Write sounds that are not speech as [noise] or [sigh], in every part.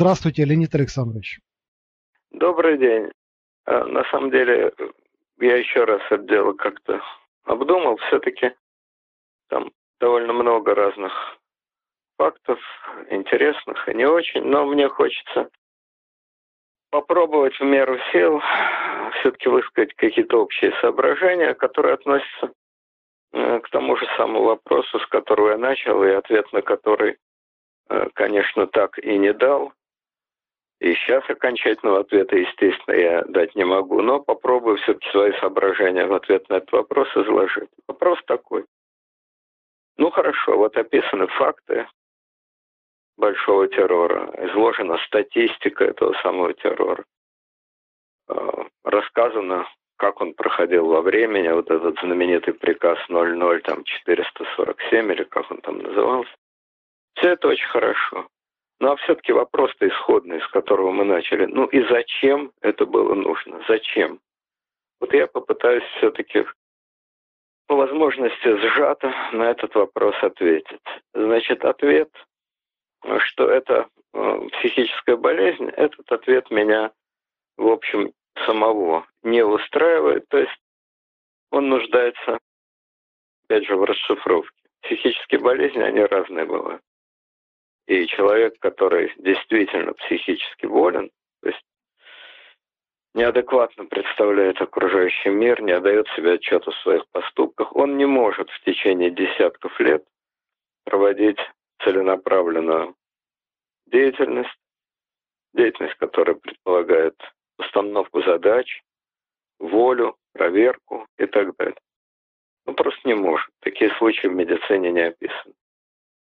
Здравствуйте, Леонид Александрович. Добрый день. А, на самом деле, я еще раз это дело как-то обдумал. Все-таки там довольно много разных фактов, интересных и не очень, но мне хочется попробовать в меру сил все-таки высказать какие-то общие соображения, которые относятся э, к тому же самому вопросу, с которого я начал, и ответ на который, э, конечно, так и не дал. И сейчас окончательного ответа, естественно, я дать не могу, но попробую все-таки свои соображения в ответ на этот вопрос изложить. Вопрос такой. Ну хорошо, вот описаны факты большого террора, изложена статистика этого самого террора, а, рассказано, как он проходил во времени, вот этот знаменитый приказ 00, там 447 или как он там назывался. Все это очень хорошо. Ну а все-таки вопрос-то исходный, с которого мы начали. Ну и зачем это было нужно? Зачем? Вот я попытаюсь все-таки по возможности сжато на этот вопрос ответить. Значит, ответ, что это э, психическая болезнь, этот ответ меня, в общем, самого не устраивает. То есть он нуждается, опять же, в расшифровке. Психические болезни, они разные бывают. И человек, который действительно психически болен, то есть неадекватно представляет окружающий мир, не отдает себе отчета в своих поступках, он не может в течение десятков лет проводить целенаправленную деятельность, деятельность, которая предполагает установку задач, волю, проверку и так далее. Он просто не может. Такие случаи в медицине не описаны.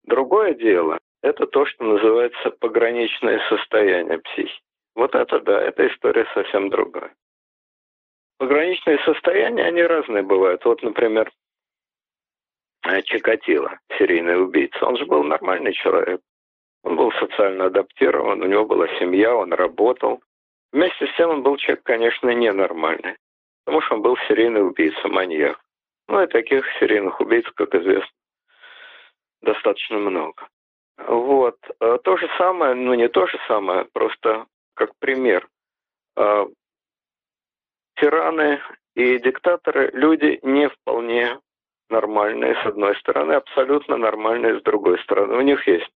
Другое дело, это то, что называется пограничное состояние психики. Вот это да, эта история совсем другая. Пограничные состояния, они разные бывают. Вот, например, Чикатило, серийный убийца, он же был нормальный человек. Он был социально адаптирован, у него была семья, он работал. Вместе с тем он был человек, конечно, ненормальный, потому что он был серийный убийца, маньяк. Ну и таких серийных убийц, как известно, достаточно много. Вот. Э, то же самое, ну не то же самое, просто как пример. Э, тираны и диктаторы – люди не вполне нормальные, с одной стороны, абсолютно нормальные, с другой стороны. У них есть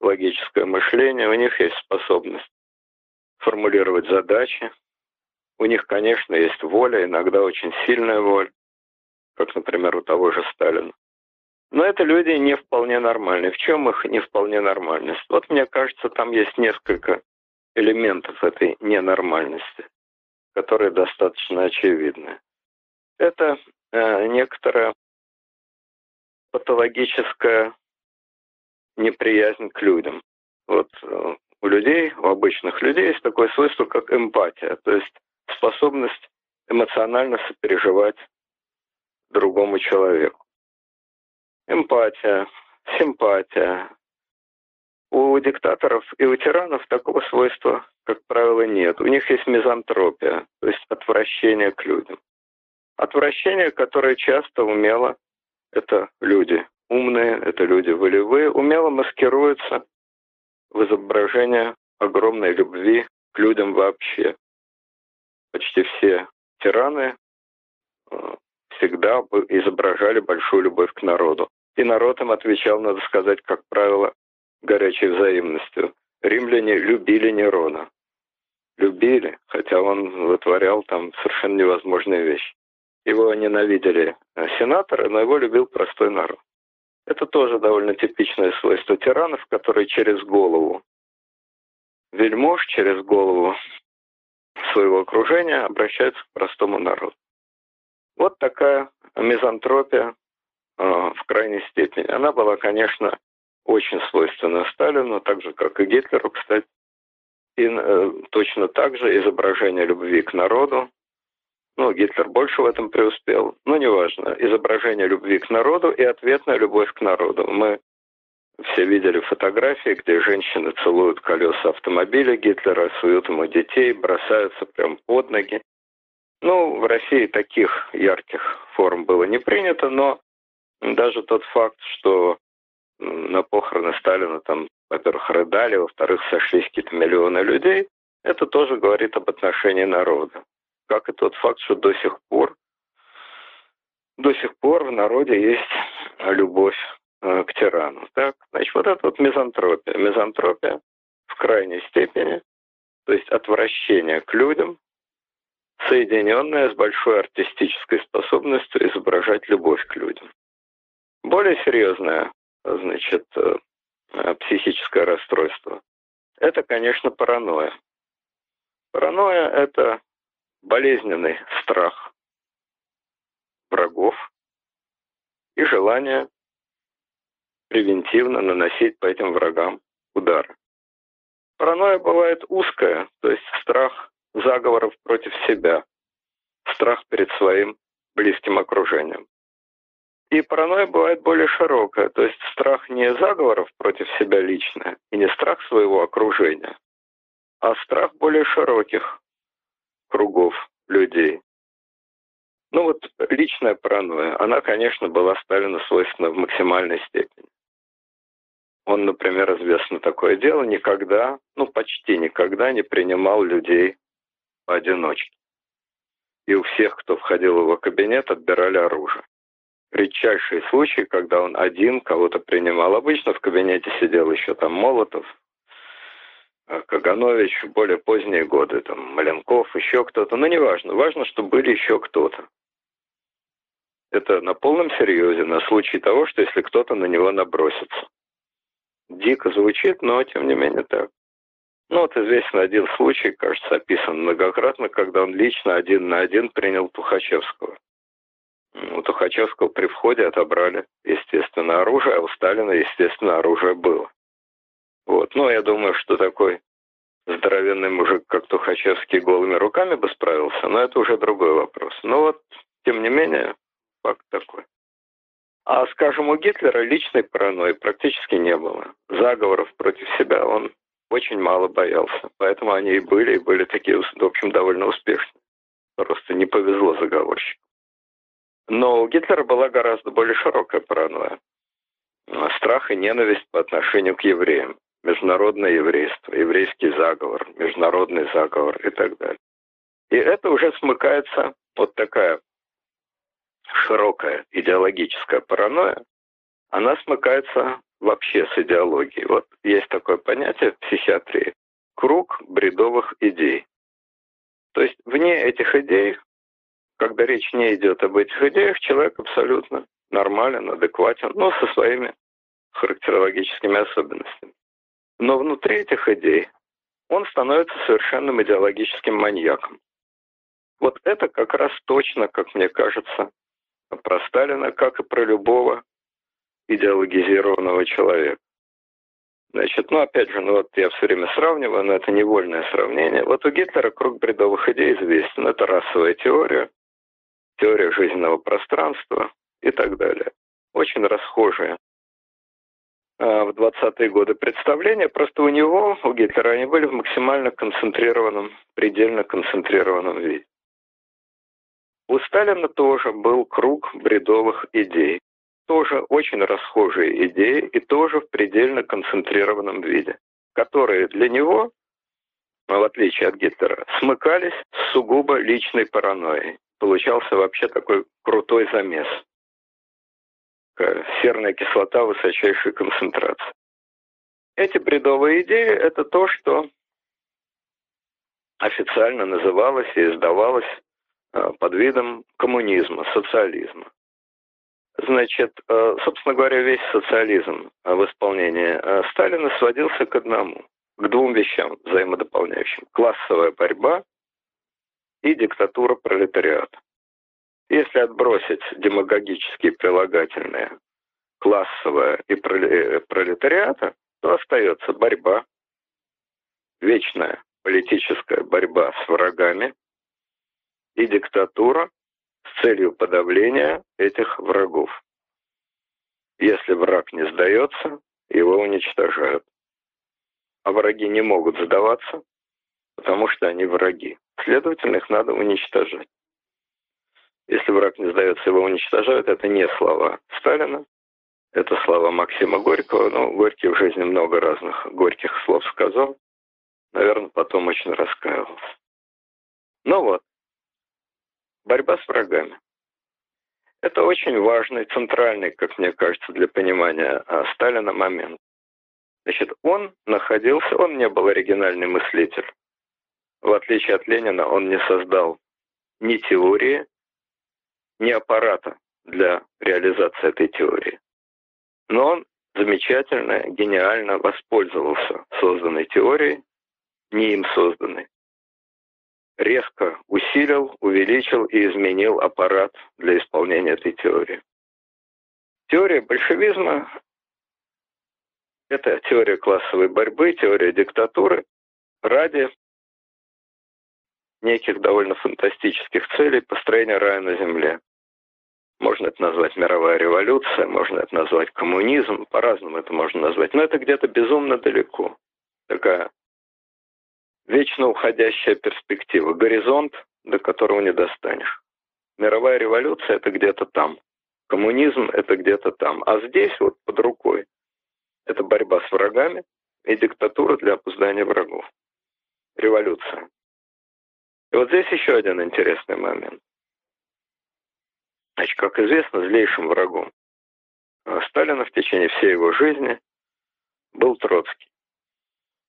логическое мышление, у них есть способность формулировать задачи. У них, конечно, есть воля, иногда очень сильная воля, как, например, у того же Сталина. Но это люди не вполне нормальные. В чем их не вполне нормальность? Вот мне кажется, там есть несколько элементов этой ненормальности, которые достаточно очевидны. Это э, некоторая патологическая неприязнь к людям. Вот э, у людей, у обычных людей есть такое свойство, как эмпатия, то есть способность эмоционально сопереживать другому человеку эмпатия, симпатия. У диктаторов и у тиранов такого свойства, как правило, нет. У них есть мизантропия, то есть отвращение к людям. Отвращение, которое часто умело, это люди умные, это люди волевые, умело маскируются в изображение огромной любви к людям вообще. Почти все тираны э, всегда изображали большую любовь к народу. И народ им отвечал, надо сказать, как правило, горячей взаимностью. Римляне любили Нерона. Любили, хотя он вытворял там совершенно невозможные вещи. Его ненавидели э, сенаторы, но его любил простой народ. Это тоже довольно типичное свойство тиранов, которые через голову вельмож, через голову своего окружения обращаются к простому народу. Вот такая мизантропия э, в крайней степени. Она была, конечно, очень свойственна Сталину, так же, как и Гитлеру, кстати. И э, точно так же изображение любви к народу. Ну, Гитлер больше в этом преуспел, но неважно. Изображение любви к народу и ответная любовь к народу. Мы все видели фотографии, где женщины целуют колеса автомобиля Гитлера, суют ему детей, бросаются прям под ноги. Ну, в России таких ярких форм было не принято, но даже тот факт, что на похороны Сталина там во-первых, рыдали, во-вторых, сошлись какие-то миллионы людей, это тоже говорит об отношении народа. Как и тот факт, что до сих пор до сих пор в народе есть любовь э, к тирану. Так, значит, вот это вот мизантропия. Мизантропия в крайней степени, то есть отвращение к людям, соединенное с большой артистической способностью изображать любовь к людям. Более серьезное, значит, э, психическое расстройство – это, конечно, паранойя. Паранойя – это болезненный страх врагов и желание превентивно наносить по этим врагам удары. Паранойя бывает узкая, то есть страх заговоров против себя, страх перед своим близким окружением. И паранойя бывает более широкая, то есть страх не заговоров против себя лично и не страх своего окружения, а страх более широких кругов людей. Ну вот личная паранойя, она, конечно, была Сталину свойственна в максимальной степени. Он, например, известно такое дело, никогда, ну почти никогда не принимал людей поодиночке. И у всех, кто входил в его кабинет, отбирали оружие. Редчайшие случаи, когда он один кого-то принимал. Обычно в кабинете сидел еще там Молотов, э, Каганович, в более поздние годы, там Маленков, еще кто-то. Но неважно. Важно, что были еще кто-то. Это на полном серьезе, на случай того, что если кто-то на него набросится. Дико звучит, но тем не менее так. Ну вот известен один случай, кажется, описан многократно, когда он лично один на один принял Тухачевского. У Тухачевского при входе отобрали, естественно, оружие, а у Сталина, естественно, оружие было. Вот. Ну, я думаю, что такой здоровенный мужик, как Тухачевский, голыми руками бы справился, но это уже другой вопрос. Но вот, тем не менее, факт такой. А, скажем, у Гитлера личной паранойи практически не было. Заговоров против себя он очень мало боялся. Поэтому они и были, и были такие, в общем, довольно успешны. Просто не повезло заговорщику. Но у Гитлера была гораздо более широкая паранойя. Страх и ненависть по отношению к евреям. Международное еврейство, еврейский заговор, международный заговор и так далее. И это уже смыкается вот такая широкая идеологическая паранойя, она смыкается вообще с идеологией. Вот есть такое понятие в психиатрии – круг бредовых идей. То есть вне этих идей, когда речь не идет об этих идеях, человек абсолютно нормален, адекватен, но со своими характерологическими особенностями. Но внутри этих идей он становится совершенным идеологическим маньяком. Вот это как раз точно, как мне кажется, про Сталина, как и про любого идеологизированного человека. Значит, ну опять же, ну вот я все время сравниваю, но это невольное сравнение. Вот у Гитлера круг бредовых идей известен. Это расовая теория, теория жизненного пространства и так далее. Очень расхожие а, в 20-е годы представления. Просто у него, у Гитлера, они были в максимально концентрированном, предельно концентрированном виде. У Сталина тоже был круг бредовых идей тоже очень расхожие идеи и тоже в предельно концентрированном виде, которые для него, в отличие от Гитлера, смыкались с сугубо личной паранойей. Получался вообще такой крутой замес. Серная кислота высочайшей концентрации. Эти бредовые идеи – это то, что официально называлось и издавалось э, под видом коммунизма, социализма. Значит, э, собственно говоря, весь социализм э, в исполнении э, Сталина сводился к одному, к двум вещам взаимодополняющим. Классовая борьба и диктатура пролетариата. Если отбросить демагогические прилагательные классовая и пролетариата, то остается борьба, вечная политическая борьба с врагами и диктатура с целью подавления этих врагов. Если враг не сдается, его уничтожают. А враги не могут сдаваться, потому что они враги. Следовательно, их надо уничтожать. Если враг не сдается, его уничтожают, это не слова Сталина, Это слова Максима Горького. Ну, Горький в жизни много разных горьких слов сказал. Наверное, потом очень раскаивался. Ну вот, борьба с врагами. Это очень важный, центральный, как мне кажется, для понимания а, Сталина момент. Значит, он находился, он не был оригинальный мыслитель. В отличие от Ленина, он не создал ни теории, ни аппарата для реализации этой теории. Но он замечательно, гениально воспользовался созданной теорией, не им созданной. Резко усилил, увеличил и изменил аппарат для исполнения этой теории. Теория большевизма – это теория классовой борьбы, теория диктатуры ради неких довольно фантастических целей построения рая на Земле. Можно это назвать мировая революция, можно это назвать коммунизм, по-разному это можно назвать, но это где-то безумно далеко. Такая вечно уходящая перспектива, горизонт, до которого не достанешь. Мировая революция – это где-то там. Коммунизм – это где-то там. А здесь вот под рукой это борьба с врагами и диктатура для опоздания врагов. Революция. И вот здесь еще один интересный момент. Значит, как известно, злейшим врагом э, Сталина в течение всей его жизни был Троцкий.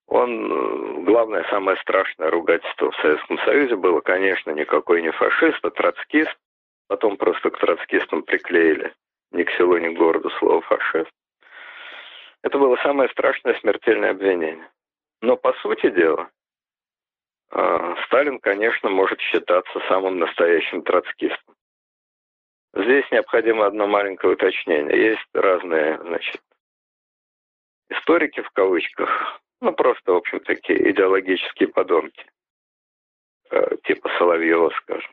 Он, э, главное, самое страшное ругательство в Советском Союзе было, конечно, никакой не фашист, а троцкист. Потом просто к троцкистам приклеили ни к селу, ни к городу слово фашист. Это было самое страшное смертельное обвинение. Но, по сути дела, э, Сталин, конечно, может считаться самым настоящим троцкистом. Здесь необходимо одно маленькое уточнение. Есть разные, значит, историки в кавычках, ну просто, в общем, такие идеологические подонки, э, типа Соловьева, скажем,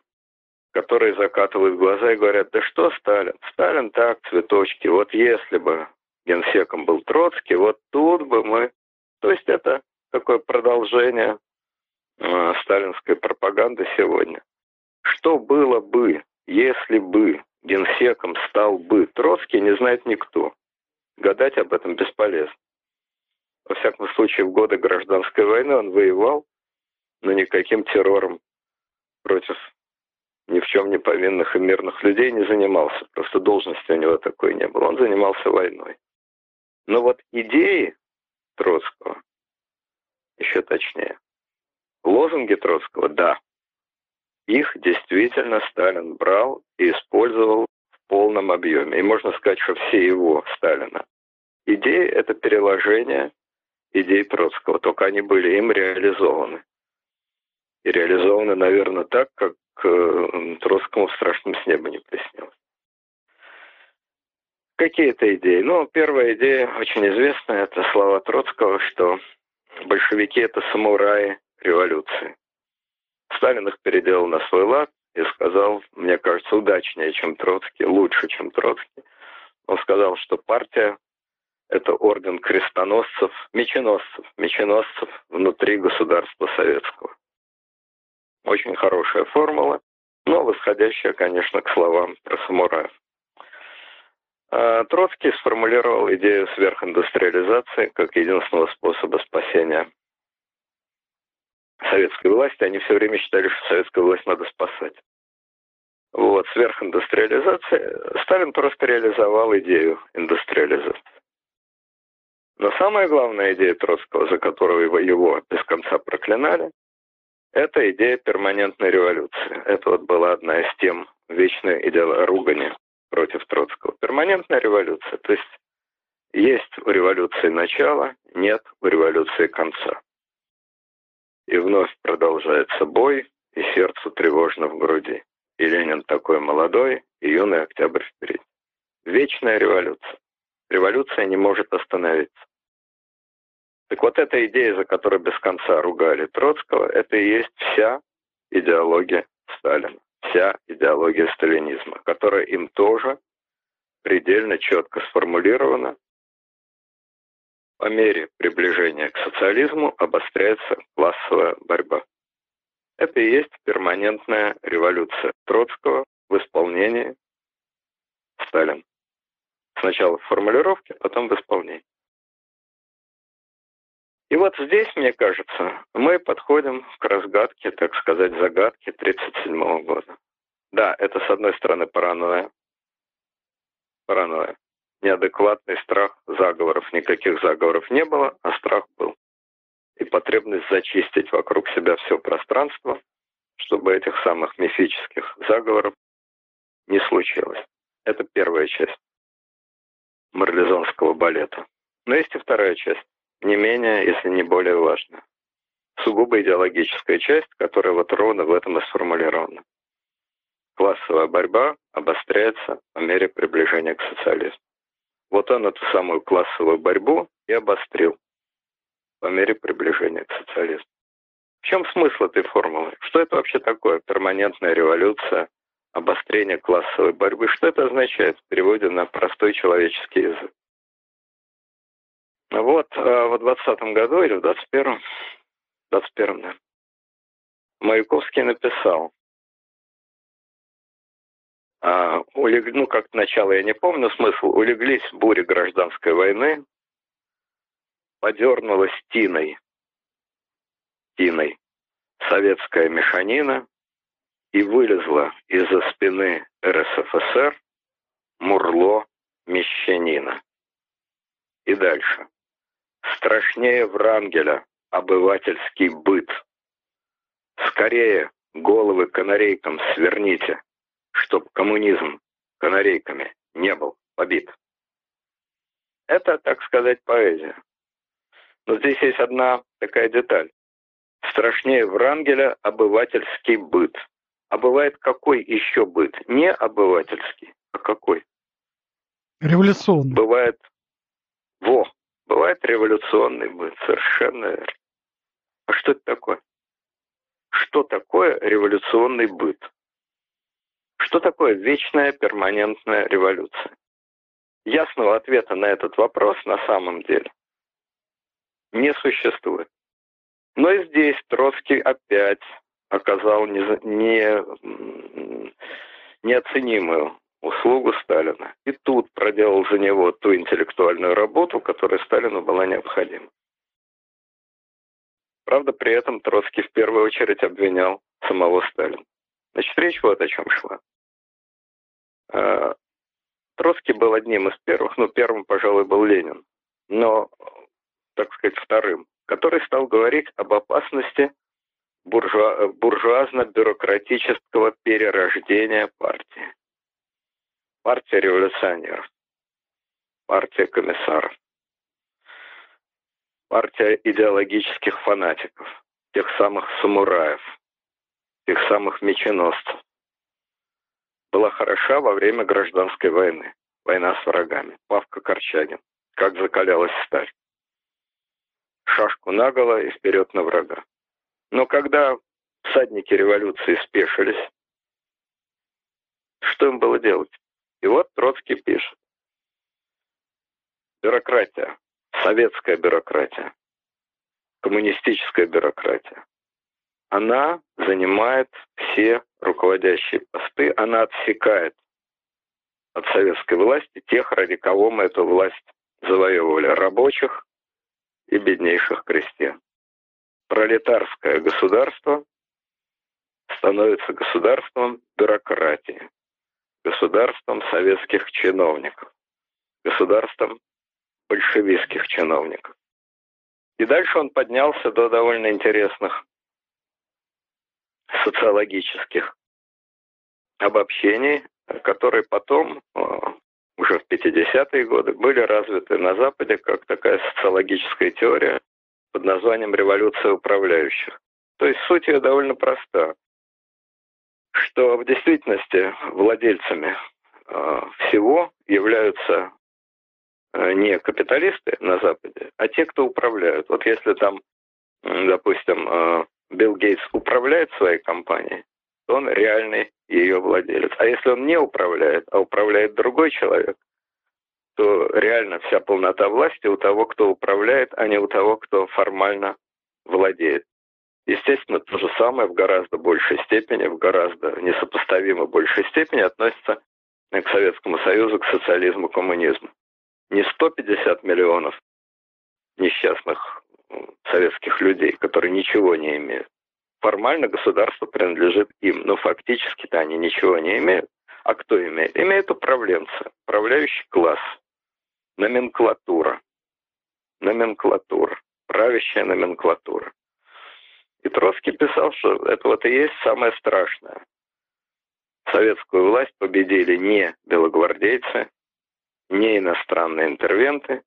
которые закатывают глаза и говорят, да что Сталин? Сталин так, цветочки, вот если бы генсеком был Троцкий, вот тут бы мы... То есть это такое продолжение э, сталинской пропаганды сегодня. Что было бы, если бы генсеком стал бы Троцкий, не знает никто. Гадать об этом бесполезно. Во всяком случае, в годы гражданской войны он воевал, но никаким террором против ни в чем не повинных и мирных людей не занимался. Просто должности у него такой не было. Он занимался войной. Но вот идеи Троцкого, еще точнее, лозунги Троцкого, да, их действительно Сталин брал и использовал в полном объеме. И можно сказать, что все его Сталина. Идеи — это переложение идей Троцкого, только они были им реализованы. И реализованы, наверное, так, как э, Троцкому в страшном сне бы не приснилось. Какие-то идеи? Ну, первая идея, очень известная, это слова Троцкого, что большевики — это самураи революции. Сталин их переделал на свой лад и сказал, мне кажется, удачнее, чем Троцкий, лучше, чем Троцкий. Он сказал, что партия – это орден крестоносцев, меченосцев, меченосцев внутри государства советского. Очень хорошая формула, но восходящая, конечно, к словам про самураев. А Троцкий сформулировал идею сверхиндустриализации как единственного способа спасения советской власти, они все время считали, что советскую власть надо спасать. Вот, сверхиндустриализация. Сталин просто реализовал идею индустриализации. Но самая главная идея Троцкого, за которую его, без конца проклинали, это идея перманентной революции. Это вот была одна из тем вечной идеи ругани против Троцкого. Перманентная революция. То есть есть у революции начало, нет у революции конца. И вновь продолжается бой, и сердцу тревожно в груди. И Ленин такой молодой, и юный октябрь впереди. Вечная революция. Революция не может остановиться. Так вот эта идея, за которую без конца ругали Троцкого, это и есть вся идеология Сталина, вся идеология сталинизма, которая им тоже предельно четко сформулирована по мере приближения к социализму обостряется классовая борьба. Это и есть перманентная революция Троцкого в исполнении Сталина. Сначала в формулировке, потом в исполнении. И вот здесь, мне кажется, мы подходим к разгадке, так сказать, загадки 1937 года. Да, это, с одной стороны, паранойя. Паранойя. Неадекватный страх заговоров. Никаких заговоров не было, а страх был. И потребность зачистить вокруг себя все пространство, чтобы этих самых мифических заговоров не случилось. Это первая часть марлезонского балета. Но есть и вторая часть не менее, если не более важно. Сугубо идеологическая часть, которая вот ровно в этом и сформулирована. Классовая борьба обостряется по мере приближения к социализму. Вот он эту самую классовую борьбу и обострил по мере приближения к социализму. В чем смысл этой формулы? Что это вообще такое? Перманентная революция, обострение классовой борьбы. Что это означает в переводе на простой человеческий язык? Вот э, в двадцатом году или в двадцать первом, двадцать первом, да, Маяковский написал, а, улег, ну, как начало я не помню смысл, улеглись бури гражданской войны, подернулась тиной, тиной советская мешанина и вылезла из-за спины РСФСР мурло мещанина. И дальше. Страшнее Врангеля обывательский быт. Скорее головы канарейкам сверните, чтоб коммунизм канарейками не был побит. Это, так сказать, поэзия. Но здесь есть одна такая деталь. Страшнее Врангеля обывательский быт. А бывает какой еще быт? Не обывательский, а какой? Революционный. Бывает, во, Бывает революционный быт, совершенно верно. А что это такое? Что такое революционный быт? Что такое вечная перманентная революция? Ясного ответа на этот вопрос на самом деле не существует. Но и здесь Троцкий опять оказал не, не, неоценимую услугу Сталина. И тут проделал за него ту интеллектуальную работу, которая Сталину была необходима. Правда, при этом Троцкий в первую очередь обвинял самого Сталина. Значит, речь вот о чем шла. А, Троцкий был одним из первых, ну, первым, пожалуй, был Ленин, но, так сказать, вторым, который стал говорить об опасности буржуа буржуазно-бюрократического перерождения партии. Партия революционеров. Партия комиссаров. Партия идеологических фанатиков. Тех самых самураев. Тех самых меченосцев. Была хороша во время гражданской войны. Война с врагами. Павка Корчагин. Как закалялась сталь. Шашку наголо и вперед на врага. Но когда всадники революции спешились, что им было делать? И вот Троцкий пишет. Бюрократия, советская бюрократия, коммунистическая бюрократия, она занимает все руководящие посты, она отсекает от советской власти тех, ради кого мы эту власть завоевывали, рабочих и беднейших крестьян. Пролетарское государство становится государством бюрократии государством советских чиновников, государством большевистских чиновников. И дальше он поднялся до довольно интересных социологических обобщений, которые потом, э, уже в 50-е годы, были развиты на Западе как такая социологическая теория под названием «революция управляющих». То есть суть ее довольно проста что в действительности владельцами э, всего являются э, не капиталисты на Западе, а те, кто управляют. Вот если там, допустим, э, Билл Гейтс управляет своей компанией, то он реальный ее владелец. А если он не управляет, а управляет другой человек, то реально вся полнота власти у того, кто управляет, а не у того, кто формально владеет. Естественно, то же самое в гораздо большей степени, в гораздо несопоставимо большей степени относится к Советскому Союзу, к социализму, коммунизму. Не 150 миллионов несчастных советских людей, которые ничего не имеют. Формально государство принадлежит им, но фактически-то они ничего не имеют. А кто имеет? Имеет управленцы, управляющий класс, номенклатура. Номенклатура, правящая номенклатура. И Троцкий писал, что это вот и есть самое страшное. Советскую власть победили не белогвардейцы, не иностранные интервенты,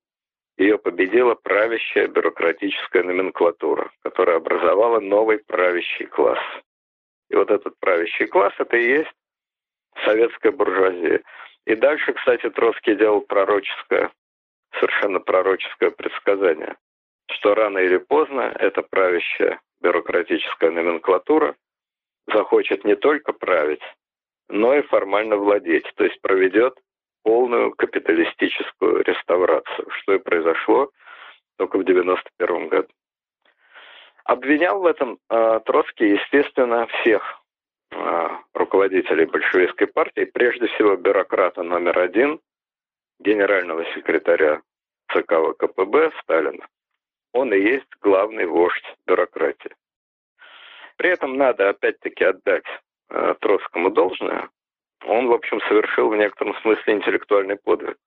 ее победила правящая бюрократическая номенклатура, которая образовала новый правящий класс. И вот этот правящий класс – это и есть советская буржуазия. И дальше, кстати, Троцкий делал пророческое, совершенно пророческое предсказание, что рано или поздно эта правящая бюрократическая номенклатура захочет не только править, но и формально владеть, то есть проведет полную капиталистическую реставрацию, что и произошло только в 1991 году. Обвинял в этом э, Троцкий, естественно, всех э, руководителей большевистской партии, прежде всего бюрократа номер один, генерального секретаря ЦК ВКПБ Сталина. Он и есть главный вождь бюрократии. При этом надо опять-таки отдать э, Троцкому должное. Он, в общем, совершил в некотором смысле интеллектуальный подвиг.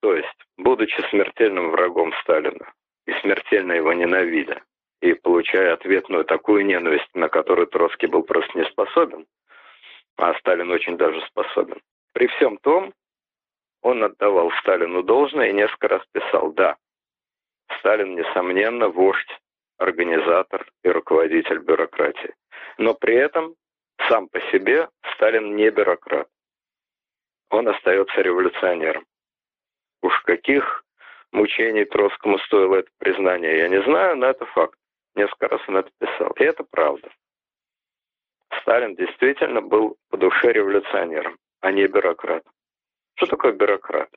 То есть, будучи смертельным врагом Сталина и смертельно его ненавидя, и получая ответную такую ненависть, на которую Троцкий был просто не способен, а Сталин очень даже способен. При всем том, он отдавал Сталину должное и несколько раз писал, да, Сталин, несомненно, вождь, организатор и руководитель бюрократии. Но при этом сам по себе Сталин не бюрократ. Он остается революционером. Уж каких мучений Троцкому стоило это признание, я не знаю, но это факт. Несколько раз он это писал. И это правда. Сталин действительно был по душе революционером, а не бюрократом. Что такое бюрократ?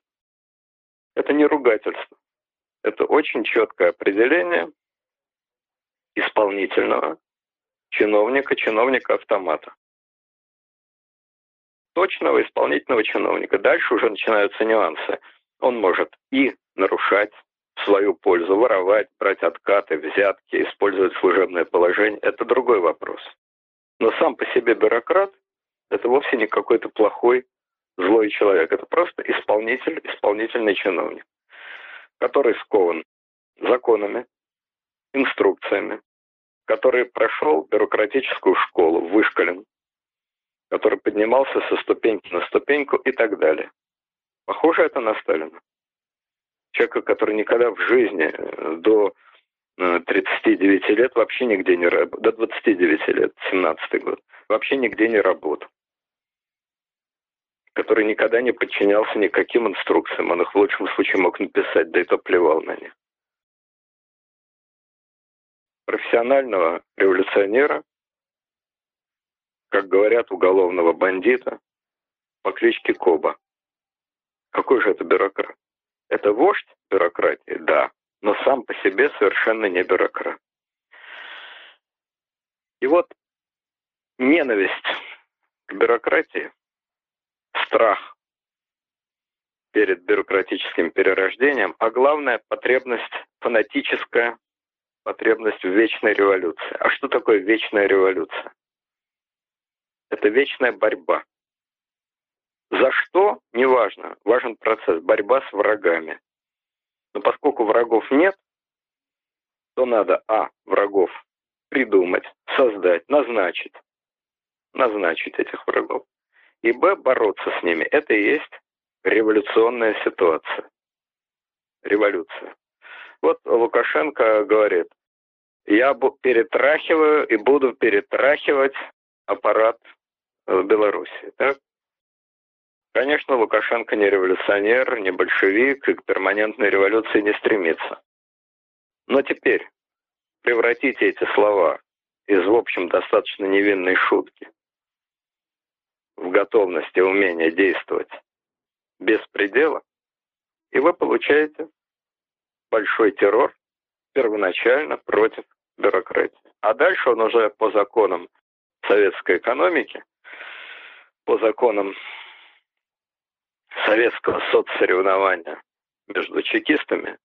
Это не ругательство. Это очень четкое определение исполнительного чиновника, чиновника автомата. Точного исполнительного чиновника. Дальше уже начинаются нюансы. Он может и нарушать в свою пользу, воровать, брать откаты, взятки, использовать служебное положение. Это другой вопрос. Но сам по себе бюрократ – это вовсе не какой-то плохой, злой человек. Это просто исполнитель, исполнительный чиновник, который скован законами, инструкциями, который прошел бюрократическую школу, вышкален, который поднимался со ступеньки на ступеньку и так далее. Похоже это на Сталина. Человека, который никогда в жизни э, до 39 э, лет вообще нигде не работал, до 29 лет, 17 год, вообще нигде не работал. Который никогда не подчинялся никаким инструкциям, он их в лучшем случае мог написать, да и то плевал на них профессионального революционера, как говорят, уголовного бандита по кличке Коба. Какой же это бюрократ? Это вождь бюрократии? Да, но сам по себе совершенно не бюрократ. И вот ненависть к бюрократии, страх перед бюрократическим перерождением, а главное потребность фанатическая потребность в вечной революции. А что такое вечная революция? Это вечная борьба. За что? Неважно. Важен процесс. Борьба с врагами. Но поскольку врагов нет, то надо, а, врагов придумать, создать, назначить. Назначить этих врагов. И, б, бороться с ними. Это и есть революционная ситуация. Революция. Вот Лукашенко говорит, я перетрахиваю и буду перетрахивать аппарат в Беларуси. Так? Конечно, Лукашенко не революционер, не большевик и к перманентной революции не стремится. Но теперь превратите эти слова из, в общем, достаточно невинной шутки в готовность и умение действовать без предела, и вы получаете большой террор первоначально против бюрократии. А дальше он уже по законам советской экономики, по законам советского соцсоревнования между чекистами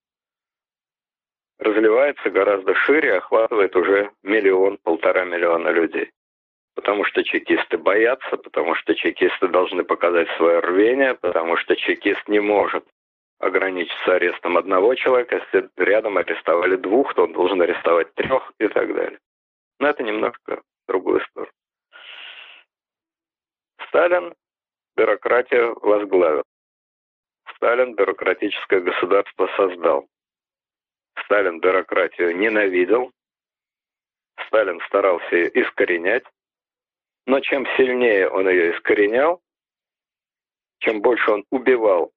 разливается гораздо шире, охватывает уже миллион, полтора миллиона людей. Потому что чекисты боятся, потому что чекисты должны показать свое рвение, потому что чекист не может ограничиться арестом одного человека. Если рядом арестовали двух, то он должен арестовать трех и так далее. Но это немножко другую сторону. Сталин бюрократию возглавил. Сталин бюрократическое государство создал. Сталин бюрократию ненавидел. Сталин старался ее искоренять. Но чем сильнее он ее искоренял, чем больше он убивал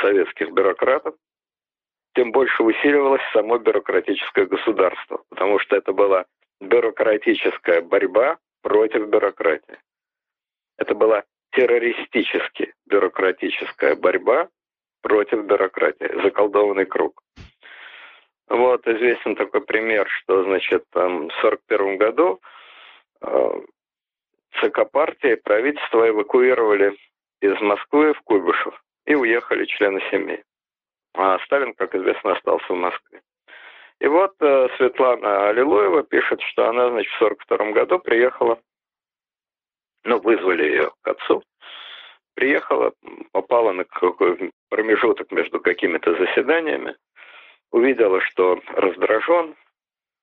советских бюрократов, тем больше усиливалось само бюрократическое государство, потому что это была бюрократическая борьба против бюрократии. Это была террористически бюрократическая борьба против бюрократии, заколдованный круг. Вот известен такой пример, что, значит, там в 1941 году э, ЦК партии правительство эвакуировали из Москвы в Куйбышев и уехали члены семьи. А Сталин, как известно, остался в Москве. И вот э, Светлана Аллилуева пишет, что она, значит, в 1942 году приехала, ну, вызвали ее к отцу, приехала, попала на какой промежуток между какими-то заседаниями, увидела, что раздражен,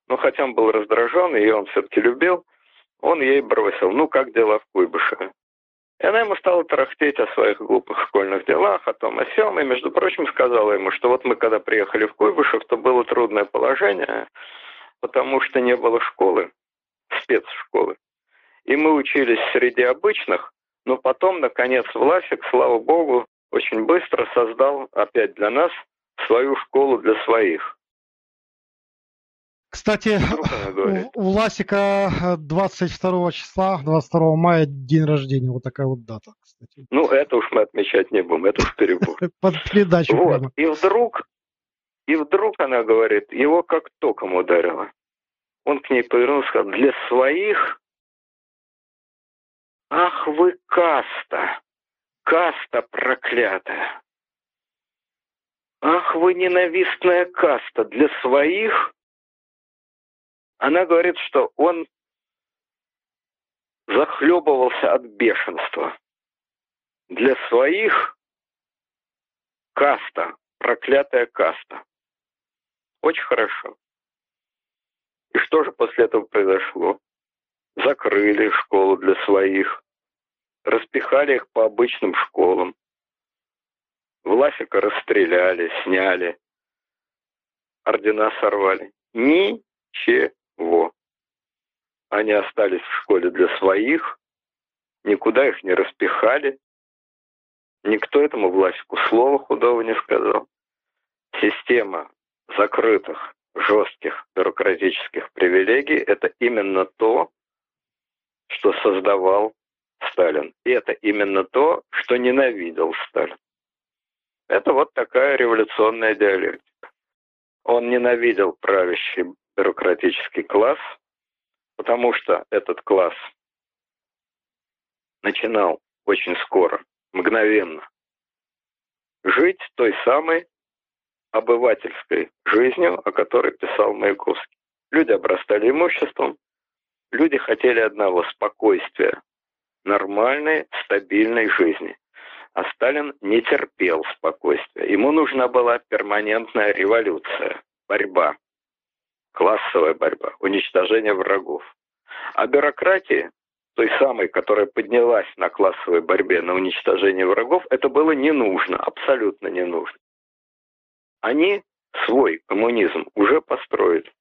но хотя он был раздражен, ее он все-таки любил, он ей бросил, ну, как дела в Куйбышеве? И она ему стала тарахтеть о своих глупых школьных делах, о том, о сём, и, между прочим, сказала ему, что вот мы, когда приехали в Куйбышев, то было трудное положение, потому что не было школы, спецшколы. И мы учились среди обычных, но потом, наконец, Власик, слава богу, очень быстро создал опять для нас свою школу для своих. Кстати, [laughs] у, у Ласика 22 числа, 22 мая день рождения. Вот такая вот дата, кстати. Ну, это уж мы отмечать не будем, это уж перебор. [laughs] Под передачу вот. И вдруг, и вдруг она говорит, его как током ударило. Он к ней повернулся и сказал, для своих? Ах вы каста, каста проклятая. Ах вы ненавистная каста, для своих? Она говорит, что он захлебывался от бешенства. Для своих каста, проклятая каста. Очень хорошо. И что же после этого произошло? Закрыли школу для своих, распихали их по обычным школам. Власика расстреляли, сняли, ордена сорвали. Ничего во. Они остались в школе для своих, никуда их не распихали, никто этому Власику слова худого не сказал. Система закрытых, жестких бюрократических привилегий – это именно то, что создавал Сталин. И это именно то, что ненавидел Сталин. Это вот такая революционная диалектика. Он ненавидел правящий бюрократический класс, потому что этот класс начинал очень скоро, мгновенно, жить той самой обывательской жизнью, о которой писал Маяковский. Люди обрастали имуществом, люди хотели одного – спокойствия, нормальной, стабильной жизни. А Сталин не терпел спокойствия. Ему нужна была перманентная революция, борьба классовая борьба, уничтожение врагов. А бюрократии, той самой, которая поднялась на классовой борьбе, на уничтожение врагов, это было не нужно, абсолютно не нужно. Они свой коммунизм уже построили.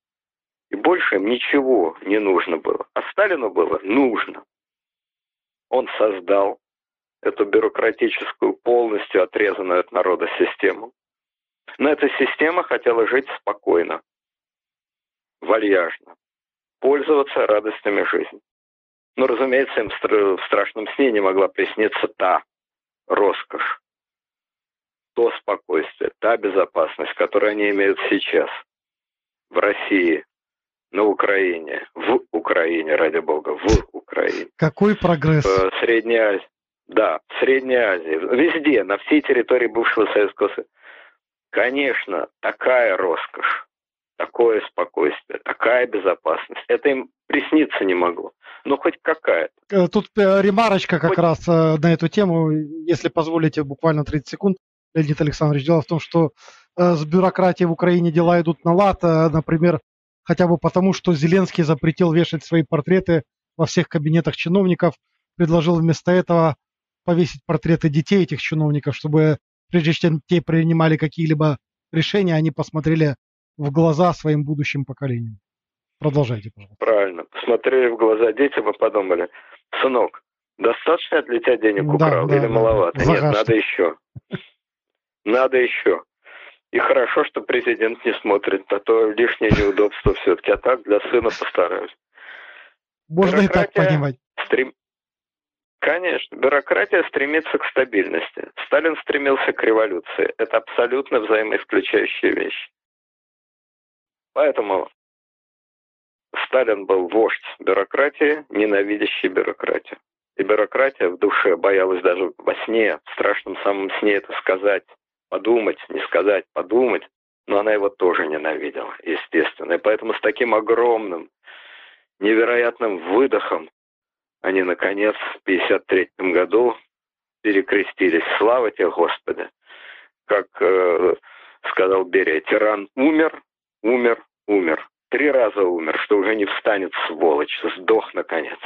И больше им ничего не нужно было. А Сталину было нужно. Он создал эту бюрократическую, полностью отрезанную от народа систему. Но эта система хотела жить спокойно, вальяжно, пользоваться радостями жизни. Но, разумеется, им в страшном сне не могла присниться та роскошь, то спокойствие, та безопасность, которую они имеют сейчас в России, на Украине, в Украине, ради бога, в Украине. Какой прогресс? В Средней Азии. Да, в Средней Азии, везде, на всей территории бывшего Советского Союза. Конечно, такая роскошь, такое спокойствие, такая безопасность. Это им присниться не могло. Ну, хоть какая-то. Э, тут э, ремарочка как хоть... раз э, на эту тему, если позволите, буквально 30 секунд. Леонид Александрович, дело в том, что с бюрократией в Украине дела идут на лад, например, хотя бы потому, что Зеленский запретил вешать свои портреты во всех кабинетах чиновников, предложил вместо этого повесить портреты детей этих чиновников, чтобы прежде чем те принимали какие-либо решения, они посмотрели в глаза своим будущим поколениям. Продолжайте, пожалуйста. Правильно. Посмотрели в глаза детям и подумали, сынок, достаточно для тебя денег украл да, или да, маловато? Да. Нет, надо еще. Надо еще. И хорошо, что президент не смотрит, а то лишнее неудобство все-таки. А так для сына постараюсь. Можно и так понимать. Стрем... Конечно, бюрократия стремится к стабильности. Сталин стремился к революции. Это абсолютно взаимоисключающие вещи. Поэтому Сталин был вождь бюрократии, ненавидящий бюрократию. И бюрократия в душе боялась даже во сне, в страшном самом сне это сказать, подумать, не сказать, подумать. Но она его тоже ненавидела, естественно. И поэтому с таким огромным, невероятным выдохом они, наконец, в 1953 году перекрестились. Слава тебе, Господи! Как э, сказал Берия, тиран умер, умер, умер. Три раза умер, что уже не встанет, сволочь. Сдох, наконец.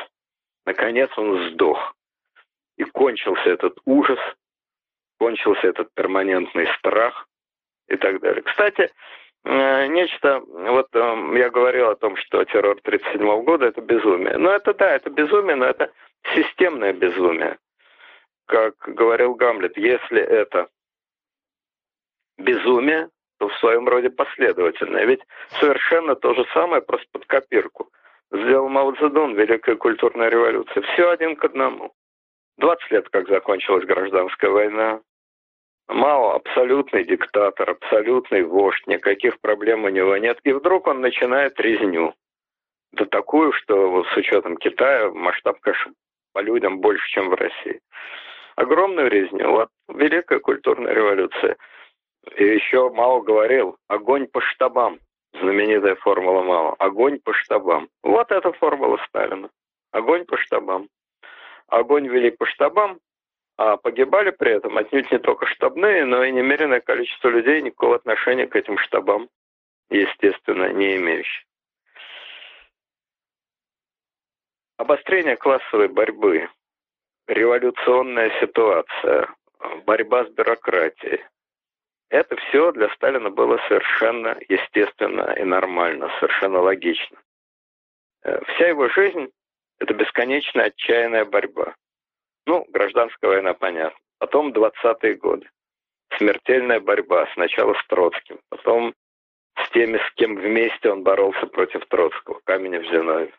Наконец он сдох. И кончился этот ужас, кончился этот перманентный страх и так далее. Кстати, э, нечто, вот э, я говорил о том, что террор 1937 года это безумие. Но это да, это безумие, но это системное безумие. Как говорил Гамлет, если это безумие, в своем роде последовательное. Ведь совершенно то же самое, просто под копирку. Сделал Мао Цзэдун, Великая культурная революция. Все один к одному. 20 лет, как закончилась гражданская война. Мао абсолютный диктатор, абсолютный вождь, никаких проблем у него нет. И вдруг он начинает резню. Да такую, что с учетом Китая масштаб, конечно, по людям больше, чем в России. Огромную резню. Вот Великая культурная революция – и еще Мао говорил, огонь по штабам. Знаменитая формула Мао. Огонь по штабам. Вот эта формула Сталина. Огонь по штабам. Огонь вели по штабам, а погибали при этом отнюдь не только штабные, но и немеренное количество людей, никакого отношения к этим штабам, естественно, не имеющие. Обострение классовой борьбы, революционная ситуация, борьба с бюрократией, это все для Сталина было совершенно естественно и нормально, совершенно логично. Э, вся его жизнь – это бесконечная отчаянная борьба. Ну, гражданская война, понятно. Потом 20-е годы. Смертельная борьба. Сначала с Троцким, потом с теми, с кем вместе он боролся против Троцкого, Каменев-Зиновьев.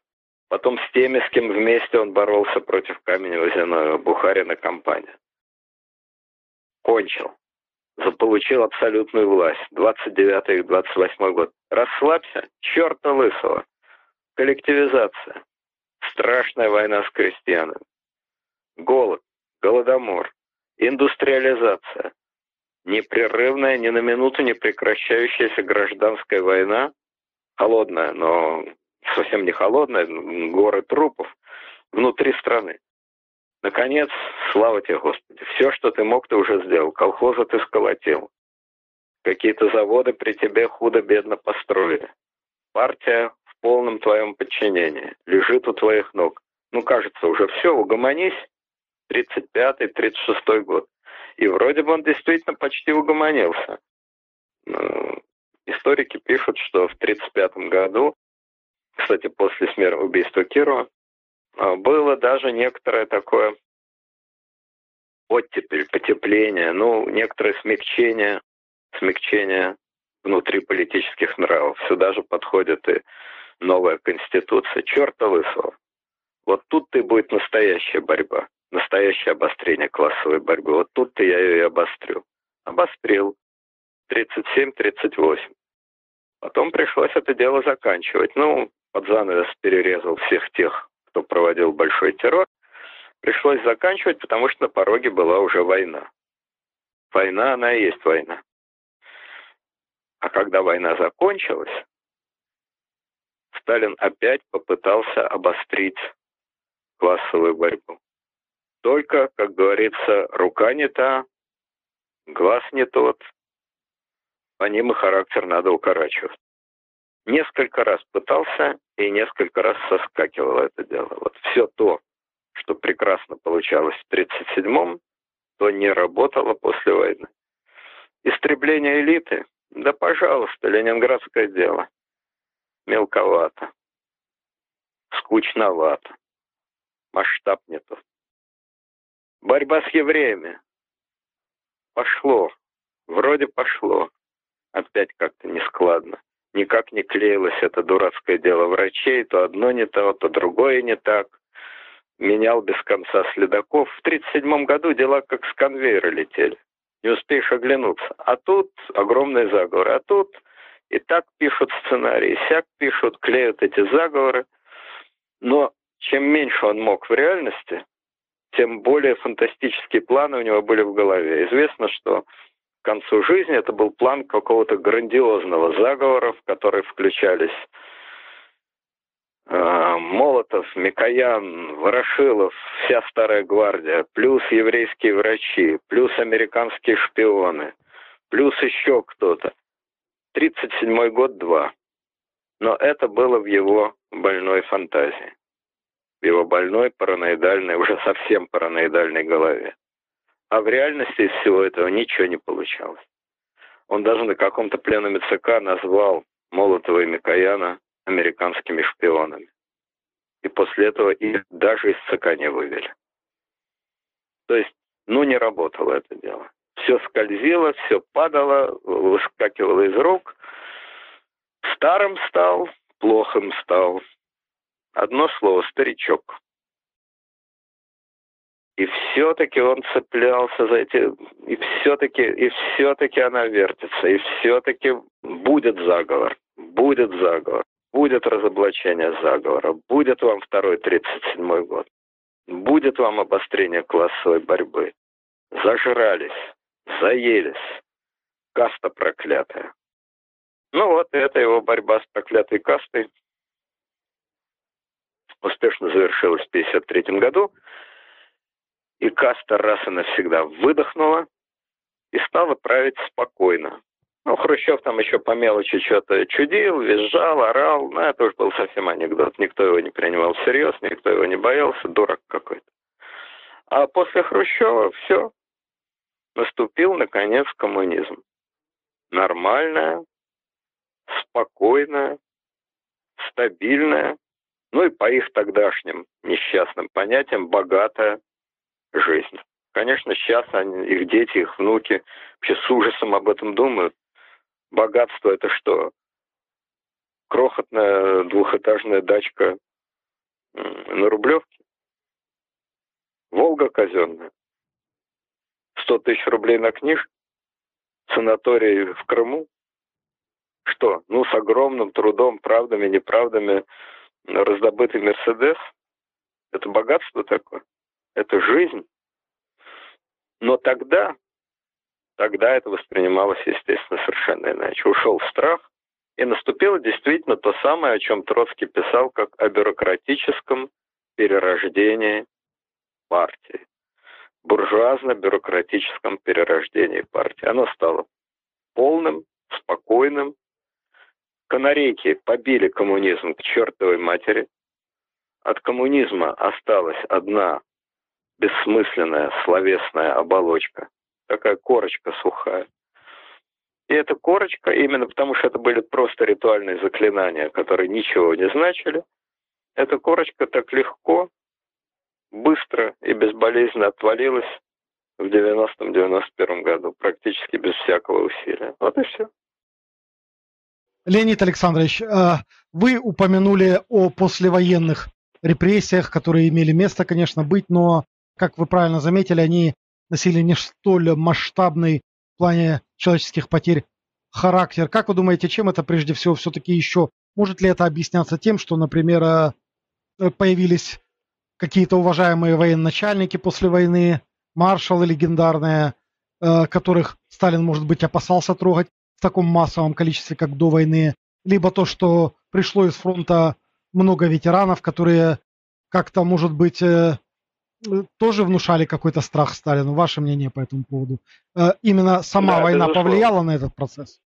Потом с теми, с кем вместе он боролся против Каменева-Зиновьева, Бухарина компания. Кончил заполучил абсолютную власть. 29 и 28 год. Расслабься, черта лысого. Коллективизация. Страшная война с крестьянами. Голод, голодомор, индустриализация. Непрерывная, ни на минуту не прекращающаяся гражданская война. Холодная, но совсем не холодная, горы трупов внутри страны. Наконец, слава тебе, Господи, все, что ты мог, ты уже сделал. Колхозы ты сколотил. Какие-то заводы при тебе худо-бедно построили. Партия в полном твоем подчинении. Лежит у твоих ног. Ну, кажется, уже все, угомонись. 35-й, 36-й год. И вроде бы он действительно почти угомонился. Ну, историки пишут, что в 1935 году, кстати, после смерти убийства Кирова, было даже некоторое такое оттепель, потепление, ну, некоторое смягчение, смягчение внутри политических нравов. Сюда же подходит и новая конституция. Черта лысого. Вот тут-то и будет настоящая борьба, настоящее обострение классовой борьбы. Вот тут-то я ее и обострю. Обострил. 37-38. Потом пришлось это дело заканчивать. Ну, под занавес перерезал всех тех, кто проводил большой террор. Пришлось заканчивать, потому что на пороге была уже война. Война, она и есть война. А когда война закончилась, Сталин опять попытался обострить классовую борьбу. Только, как говорится, рука не та, глаз не тот, по ним и характер надо укорачивать. Несколько раз пытался и несколько раз соскакивал это дело. Вот все то, что прекрасно получалось в 1937-м, то не работало после войны. Истребление элиты? Да, пожалуйста, ленинградское дело. Мелковато. Скучновато. Масштаб не тот. Борьба с евреями. Пошло. Вроде пошло. Опять как-то нескладно. Никак не клеилось это дурацкое дело врачей. То одно не то, то другое не так. Менял без конца следаков. В 1937 году дела как с конвейера летели. Не успеешь оглянуться. А тут огромный заговор. А тут и так пишут сценарии, и сяк пишут, клеют эти заговоры. Но чем меньше он мог в реальности, тем более фантастические планы у него были в голове. Известно, что к концу жизни это был план какого-то грандиозного заговора, в который включались э, Молотов, Микоян, Ворошилов, вся старая гвардия, плюс еврейские врачи, плюс американские шпионы, плюс еще кто-то. 37 год, два. Но это было в его больной фантазии в его больной параноидальной, уже совсем параноидальной голове. А в реальности из всего этого ничего не получалось. Он даже на каком-то пленуме ЦК назвал Молотова и Микояна американскими шпионами. И после этого их даже из ЦК не вывели. То есть, ну, не работало это дело. Все скользило, все падало, выскакивало из рук. Старым стал, плохим стал, Одно слово – старичок. И все-таки он цеплялся за эти... И все-таки, и все-таки она вертится. И все-таки будет заговор. Будет заговор. Будет разоблачение заговора. Будет вам второй 37-й год. Будет вам обострение классовой борьбы. Зажрались. Заелись. Каста проклятая. Ну вот, это его борьба с проклятой кастой успешно завершилась в 1953 году, и каста раз и навсегда выдохнула и стала править спокойно. Ну, Хрущев там еще по мелочи что-то чудил, визжал, орал. Ну, это уж был совсем анекдот. Никто его не принимал всерьез, никто его не боялся. Дурак какой-то. А после Хрущева все. Наступил, наконец, коммунизм. Нормальная, спокойная, стабильная, ну и по их тогдашним несчастным понятиям богатая жизнь. Конечно, сейчас они, их дети, их внуки вообще с ужасом об этом думают. Богатство это что? Крохотная двухэтажная дачка на Рублевке? Волга казенная? 100 тысяч рублей на книжку? Санаторий в Крыму? Что? Ну, с огромным трудом, правдами, неправдами раздобытый Мерседес – это богатство такое, это жизнь. Но тогда, тогда это воспринималось, естественно, совершенно иначе. Ушел страх, и наступило действительно то самое, о чем Троцкий писал, как о бюрократическом перерождении партии. Буржуазно-бюрократическом перерождении партии. Оно стало полным, спокойным, Канарейки побили коммунизм к чертовой матери. От коммунизма осталась одна бессмысленная словесная оболочка, такая корочка сухая. И эта корочка, именно потому что это были просто ритуальные заклинания, которые ничего не значили, эта корочка так легко, быстро и безболезненно отвалилась в 90-91 году, практически без всякого усилия. Вот и все. Леонид Александрович, э, вы упомянули о послевоенных репрессиях, которые имели место, конечно, быть, но, как вы правильно заметили, они носили не столь масштабный в плане человеческих потерь характер. Как вы думаете, чем это прежде всего все-таки еще? Может ли это объясняться тем, что, например, э, появились какие-то уважаемые военачальники после войны, маршалы легендарные, э, которых Сталин, может быть, опасался трогать в таком массовом количестве, как до войны, либо то, что пришло из фронта много ветеранов, которые как-то, может быть, э, тоже внушали какой-то страх Сталину. Ваше мнение по этому поводу? Э, именно сама да, война безусловно. повлияла на этот процесс?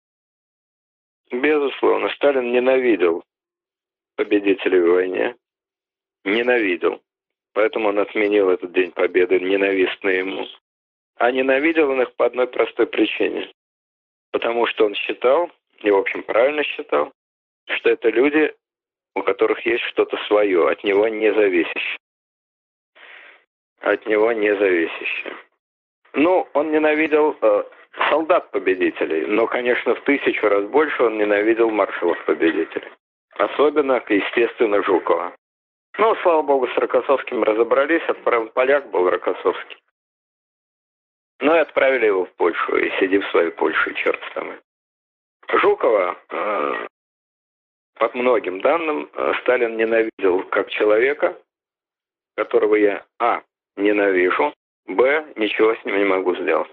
Безусловно. Сталин ненавидел победителей в войне. Ненавидел. Поэтому он отменил этот День Победы, ненавистный ему. А ненавидел он их по одной простой причине. Потому что он считал, и в общем правильно считал, что это люди, у которых есть что-то свое, от него не зависящее. От него не зависящее. Ну, он ненавидел э, солдат-победителей, но, конечно, в тысячу раз больше он ненавидел маршалов-победителей. Особенно, естественно, Жукова. Ну, слава богу, с Рокоссовским разобрались, отправил поляк был Рокоссовский. Ну и отправили его в Польшу, и сиди в своей Польше, черт с тобой. Жукова, э, по многим данным, э, Сталин ненавидел как человека, которого я, а, ненавижу, б, ничего с ним не могу сделать.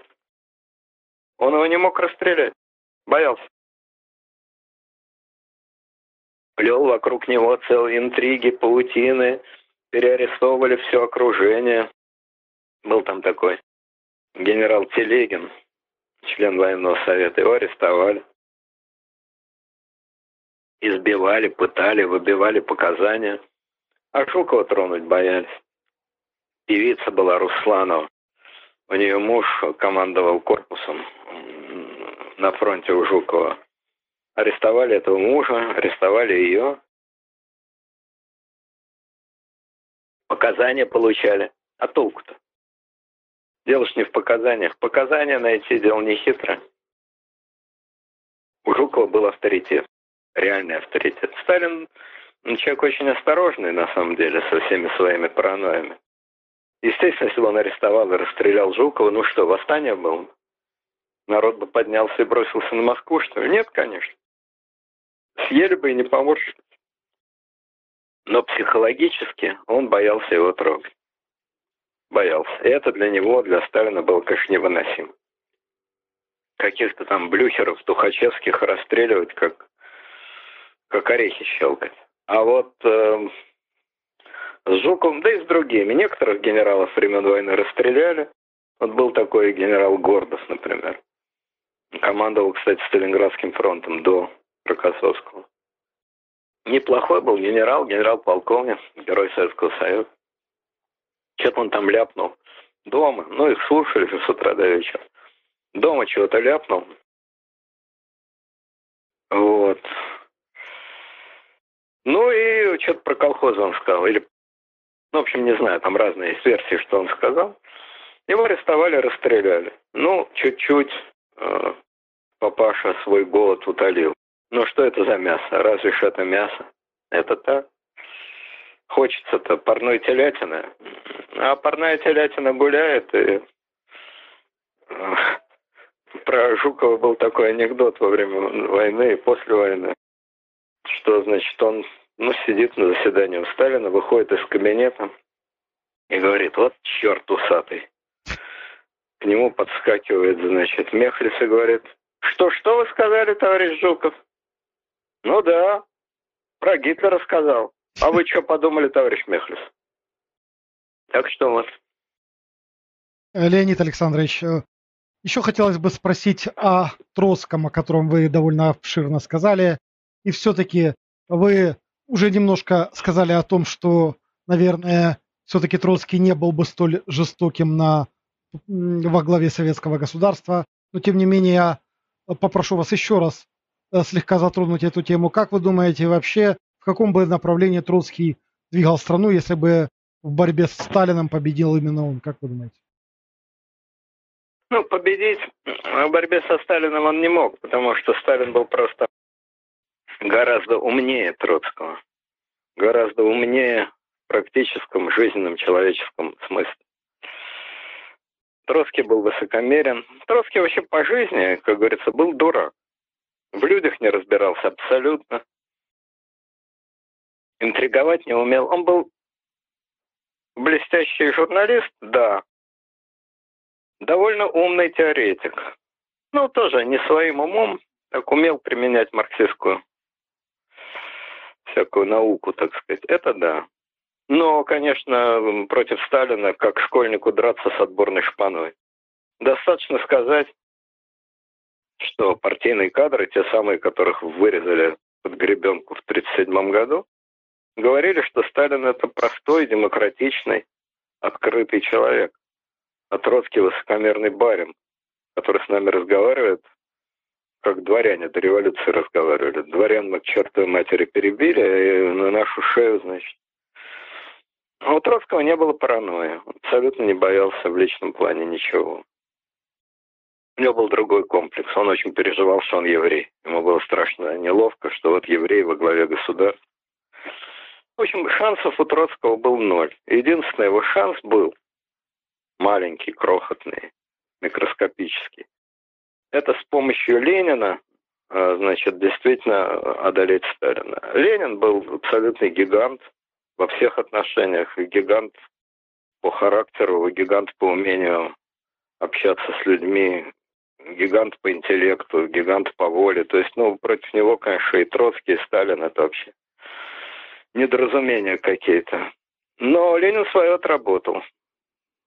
Он его не мог расстрелять, боялся. Плел вокруг него целые интриги, паутины, переарестовывали все окружение. Был там такой генерал Телегин, член военного совета, его арестовали избивали, пытали, выбивали показания. А Жукова тронуть боялись. Певица была Русланова. У нее муж командовал корпусом на фронте у Жукова. Арестовали этого мужа, арестовали ее. Показания получали. А толку-то? Дело ж не в показаниях. Показания найти дело не хитро. У Жукова был авторитет реальный авторитет. Сталин человек очень осторожный, на самом деле, со всеми своими паранойями. Естественно, если бы он арестовал и расстрелял Жукова, ну что, восстание было? Народ бы поднялся и бросился на Москву, что ли? Нет, конечно. Съели бы и не поморщились. Но психологически он боялся его трогать. Боялся. И это для него, для Сталина было, конечно, невыносимо. Каких-то там блюхеров, тухачевских расстреливать, как как орехи щелкать. А вот э, с Жуковым, да и с другими. Некоторых генералов времен войны расстреляли. Вот был такой генерал Гордов, например. Командовал, кстати, Сталинградским фронтом до Рокоссовского. Неплохой был генерал, генерал-полковник, герой Советского Союза. Что-то он там ляпнул. Дома, ну их слушали с утра до вечера. Дома чего-то ляпнул. Вот. Ну и что-то про колхоз он сказал. Или, ну, в общем, не знаю, там разные версии, что он сказал. Его арестовали, расстреляли. Ну, чуть-чуть э, папаша свой голод утолил. Ну, что это за мясо? Разве ж это мясо? Это так. Хочется-то парной телятины. А парная телятина гуляет и... Э, про Жукова был такой анекдот во время войны и после войны что, значит, он ну, сидит на заседании у Сталина, выходит из кабинета и говорит, вот черт усатый. К нему подскакивает, значит, Мехлис и говорит, что, что вы сказали, товарищ Жуков? Ну да, про Гитлера сказал. А вы что подумали, товарищ Мехлис? Так что вот. Леонид Александрович, э, еще хотелось бы спросить о Троцком, о котором вы довольно обширно сказали. И все-таки вы уже немножко сказали о том, что, наверное, все-таки Троцкий не был бы столь жестоким на, во главе советского государства. Но, тем не менее, я попрошу вас еще раз э, слегка затронуть эту тему. Как вы думаете вообще, в каком бы направлении Троцкий двигал страну, если бы в борьбе с Сталином победил именно он? Как вы думаете? Ну, победить в борьбе со Сталином он не мог, потому что Сталин был просто гораздо умнее Троцкого, гораздо умнее в практическом, жизненном, человеческом смысле. Троцкий был высокомерен. Троцкий вообще по жизни, как говорится, был дурак. В людях не разбирался абсолютно. Интриговать не умел. Он был блестящий журналист? Да. Довольно умный теоретик. Ну, тоже не своим умом, так умел применять марксистскую всякую науку, так сказать. Это да. Но, конечно, против Сталина, как школьнику драться с отборной шпаной. Достаточно сказать, что партийные кадры, те самые, которых вырезали под гребенку в 1937 году, говорили, что Сталин это простой, демократичный, открытый человек. А Троцкий высокомерный барин, который с нами разговаривает, как дворяне до революции разговаривали. Дворян мы к чертовой матери перебили, и на нашу шею, значит. А у Троцкого не было паранойи. Абсолютно не боялся в личном плане ничего. У него был другой комплекс. Он очень переживал, что он еврей. Ему было страшно неловко, что вот еврей во главе государства. В общем, шансов у Троцкого был ноль. Единственный его шанс был маленький, крохотный, микроскопический. Это с помощью Ленина, а, значит, действительно одолеть Сталина. Ленин был абсолютный гигант во всех отношениях. Гигант по характеру, гигант по умению общаться с людьми, гигант по интеллекту, гигант по воле. То есть, ну, против него, конечно, и Троцкий, и Сталин, это вообще недоразумения какие-то. Но Ленин свое отработал.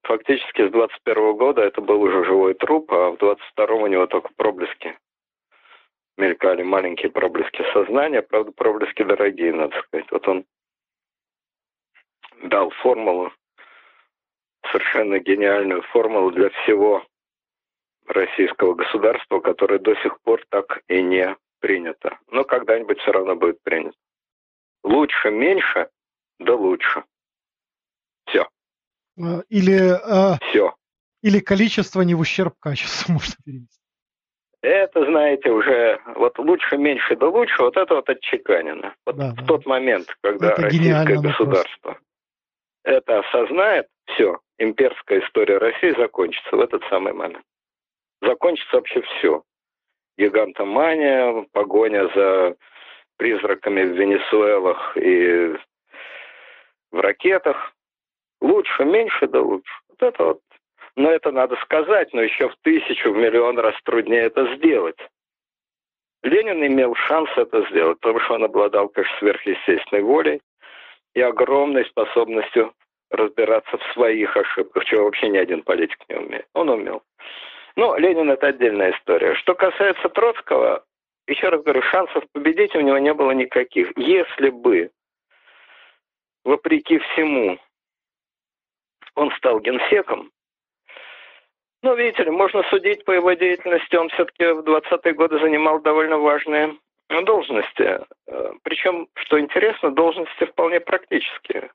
Фактически с 21 года это был уже живой труп, а в 22 у него только проблески. Мелькали маленькие проблески сознания, правда, проблески дорогие, надо сказать. Вот он дал формулу, совершенно гениальную формулу для всего российского государства, которое до сих пор так и не принято. Но когда-нибудь все равно будет принято. Лучше меньше, да лучше. Все. А, или, а, Все. или количество не в ущерб качеству [laughs] можно перевести. Это, знаете, уже вот лучше, меньше, да лучше, вот это вот отчеканено. Вот да, в да. тот момент, когда это российское государство вопрос. это осознает, все, имперская история России закончится в этот самый момент закончится вообще все. Гигантомания, погоня за призраками в Венесуэлах и в ракетах. Лучше, меньше, да лучше. Вот это вот. Но это надо сказать, но еще в тысячу, в миллион раз труднее это сделать. Ленин имел шанс это сделать, потому что он обладал, конечно, сверхъестественной волей и огромной способностью разбираться в своих ошибках, чего вообще ни один политик не умеет. Он умел. Ну, Ленин это отдельная история. Что касается Троцкого, еще раз говорю, шансов победить у него не было никаких. Если бы, вопреки всему, он стал генсеком, ну, видите ли, можно судить по его деятельности. Он все-таки в 20-е годы занимал довольно важные должности. Э, Причем, что интересно, должности вполне практические.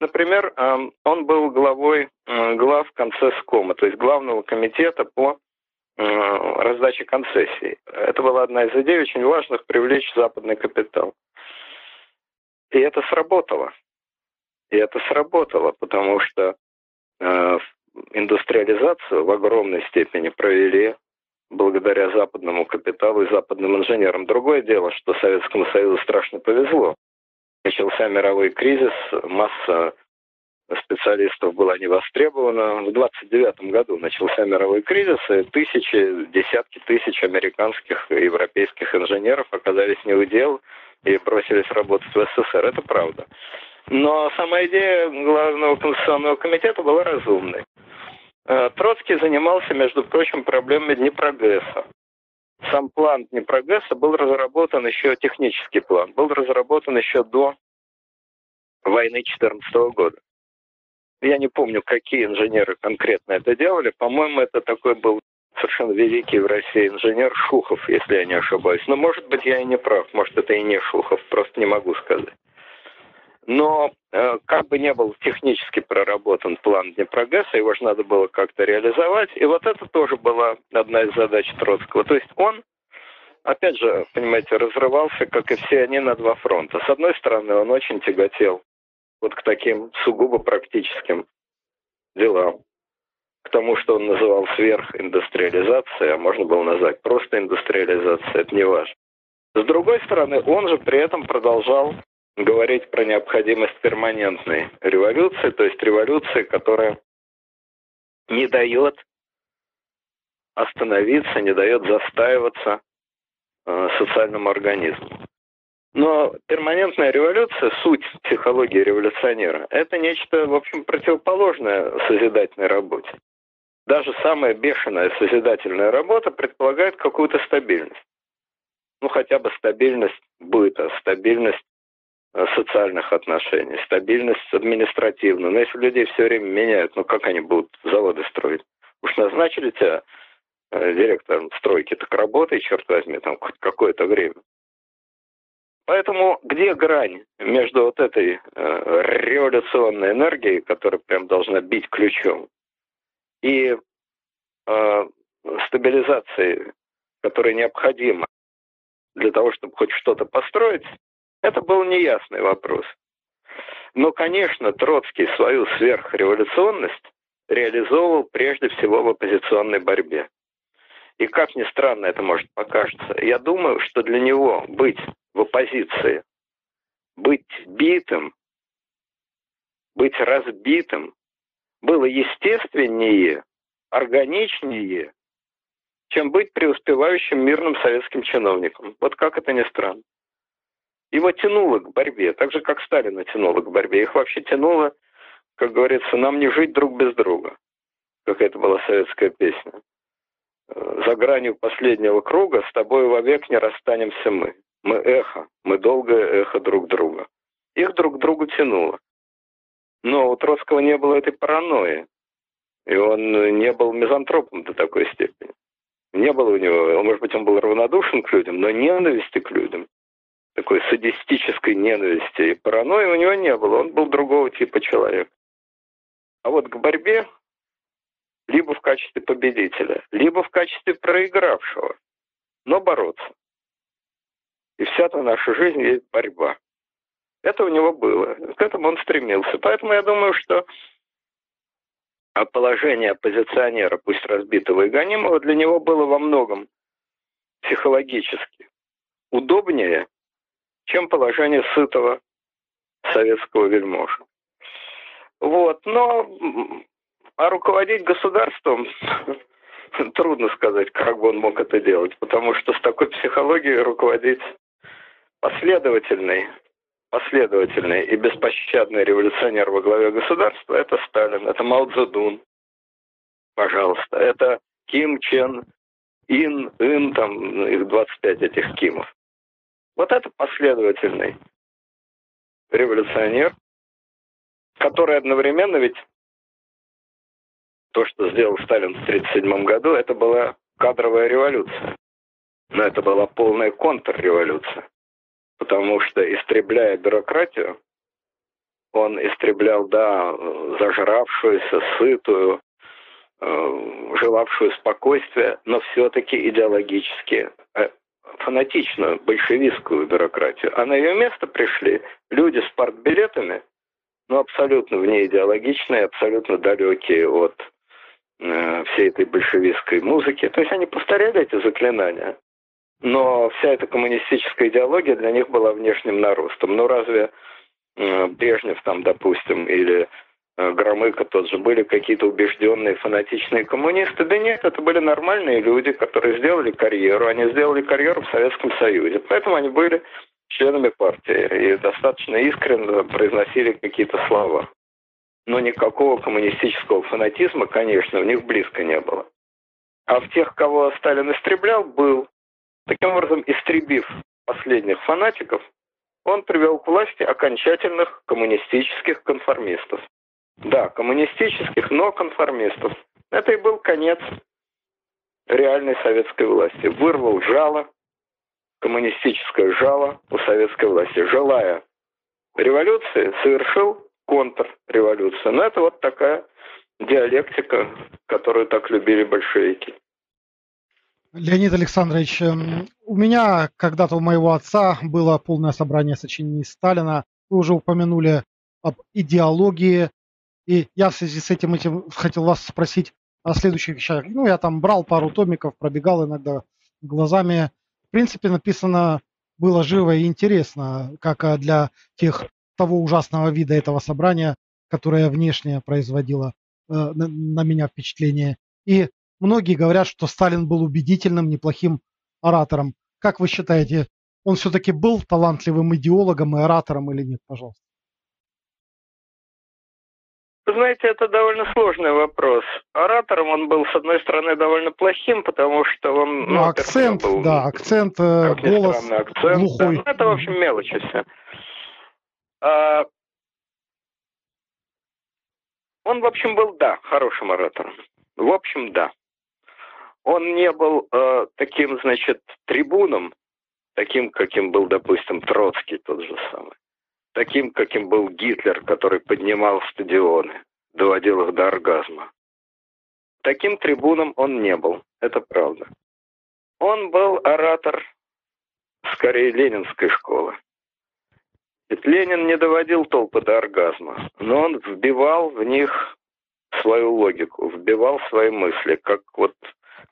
Например, он был главой глав концесскома, то есть главного комитета по раздаче концессий. Это была одна из идей очень важных привлечь западный капитал. И это сработало. И это сработало, потому что э, индустриализацию в огромной степени провели благодаря западному капиталу и западным инженерам. Другое дело, что Советскому Союзу страшно повезло начался мировой кризис, масса специалистов была не востребована. В 29 году начался мировой кризис, и тысячи, десятки тысяч американских и европейских инженеров оказались не в дел и бросились работать в СССР. Это правда. Но сама идея Главного конституционного комитета была разумной. Э, Троцкий занимался, между прочим, проблемами Днепрогресса сам план Днепрогресса был разработан еще, технический план, был разработан еще до войны 2014 года. Я не помню, какие инженеры конкретно это делали. По-моему, это такой был совершенно великий в России инженер Шухов, если я не ошибаюсь. Но, может быть, я и не прав. Может, это и не Шухов. Просто не могу сказать. Но э, как бы не был технически проработан план Днепрогресса, его же надо было как-то реализовать. И вот это тоже была одна из задач Троцкого. То есть он, опять же, понимаете, разрывался, как и все они, на два фронта. С одной стороны, он очень тяготел вот к таким сугубо практическим делам, к тому, что он называл сверхиндустриализацией, а можно было назвать просто индустриализацией, это не важно. С другой стороны, он же при этом продолжал говорить про необходимость перманентной революции, то есть революции, которая не дает остановиться, не дает застаиваться э, социальному организму. Но перманентная революция, суть психологии революционера, это нечто, в общем, противоположное созидательной работе. Даже самая бешеная созидательная работа предполагает какую-то стабильность. Ну, хотя бы стабильность быта, стабильность социальных отношений, стабильность административную. Но если людей все время меняют, ну как они будут заводы строить? Уж назначили тебя э, директором стройки, так работай, черт возьми, там хоть какое-то время. Поэтому где грань между вот этой э, революционной энергией, которая прям должна бить ключом, и э, стабилизацией, которая необходима для того, чтобы хоть что-то построить, это был неясный вопрос. Но, конечно, Троцкий свою сверхреволюционность реализовывал прежде всего в оппозиционной борьбе. И как ни странно это может покажется, я думаю, что для него быть в оппозиции, быть битым, быть разбитым было естественнее, органичнее, чем быть преуспевающим мирным советским чиновником. Вот как это ни странно. Его тянуло к борьбе, так же, как Сталина тянуло к борьбе. Их вообще тянуло, как говорится, нам не жить друг без друга. Как это была советская песня. За гранью последнего круга с тобой вовек не расстанемся мы. Мы эхо, мы долгое эхо друг друга. Их друг к другу тянуло. Но у Троцкого не было этой паранойи. И он не был мизантропом до такой степени. Не было у него, может быть, он был равнодушен к людям, но ненависти к людям, такой садистической ненависти и паранойи у него не было. Он был другого типа человек. А вот к борьбе либо в качестве победителя, либо в качестве проигравшего, но бороться. И вся та наша жизнь есть борьба. Это у него было. К этому он стремился. Поэтому я думаю, что положение оппозиционера, пусть разбитого и гонимого, для него было во многом психологически удобнее, чем положение сытого советского вельможа. Вот, но а руководить государством [laughs] трудно сказать, как бы он мог это делать, потому что с такой психологией руководить последовательный, последовательный и беспощадный революционер во главе государства – это Сталин, это Мао Цзэдун, пожалуйста, это Ким Чен Ин, Ин, там их 25 этих Кимов. Вот это последовательный революционер, который одновременно ведь то, что сделал Сталин в 1937 году, это была кадровая революция. Но это была полная контрреволюция потому что, истребляя бюрократию, он истреблял, да, зажравшуюся, сытую, э, желавшую спокойствия, но все-таки идеологически фанатичную большевистскую бюрократию. А на ее место пришли люди с партбилетами, но абсолютно вне идеологичные, абсолютно далекие от э, всей этой большевистской музыки. То есть они повторяли эти заклинания, но вся эта коммунистическая идеология для них была внешним наростом. Ну разве э, Брежнев там, допустим, или Громыко тот же были какие-то убежденные фанатичные коммунисты? Да нет, это были нормальные люди, которые сделали карьеру. Они сделали карьеру в Советском Союзе. Поэтому они были членами партии и достаточно искренне произносили какие-то слова. Но никакого коммунистического фанатизма, конечно, у них близко не было. А в тех, кого Сталин истреблял, был. Таким образом, истребив последних фанатиков, он привел к власти окончательных коммунистических конформистов. Да, коммунистических, но конформистов. Это и был конец реальной советской власти. Вырвал жало, коммунистическое жало у советской власти. Желая революции, совершил контрреволюцию. Но это вот такая диалектика, которую так любили большевики. Леонид Александрович, эм, у меня когда-то у моего отца было полное собрание сочинений Сталина. Вы уже упомянули об идеологии. И я в связи с этим, этим хотел вас спросить о следующих вещах. Ну, я там брал пару томиков, пробегал иногда глазами. В принципе, написано было живо и интересно, как э, для тех того ужасного вида этого собрания, которое внешне производило э, на, на меня впечатление. И многие говорят, что Сталин был убедительным, неплохим оратором. Как вы считаете, он все-таки был талантливым идеологом и оратором или нет, пожалуйста? Знаете, это довольно сложный вопрос. Оратором он был, с одной стороны, довольно плохим, потому что он... Ну, ну акцент, был, да, акцент, э, голос странно, акцент, глухой. Да, ну, это, в общем, мелочи все. А, он, в общем, был, да, хорошим оратором. В общем, да. Он не был э, таким, значит, трибуном, таким, каким был, допустим, Троцкий тот же самый таким, каким был Гитлер, который поднимал стадионы, доводил их до оргазма. Таким трибуном он не был, это правда. Он был оратор, скорее, ленинской школы. Ведь Ленин не доводил толпы до оргазма, но он вбивал в них свою логику, вбивал свои мысли, как вот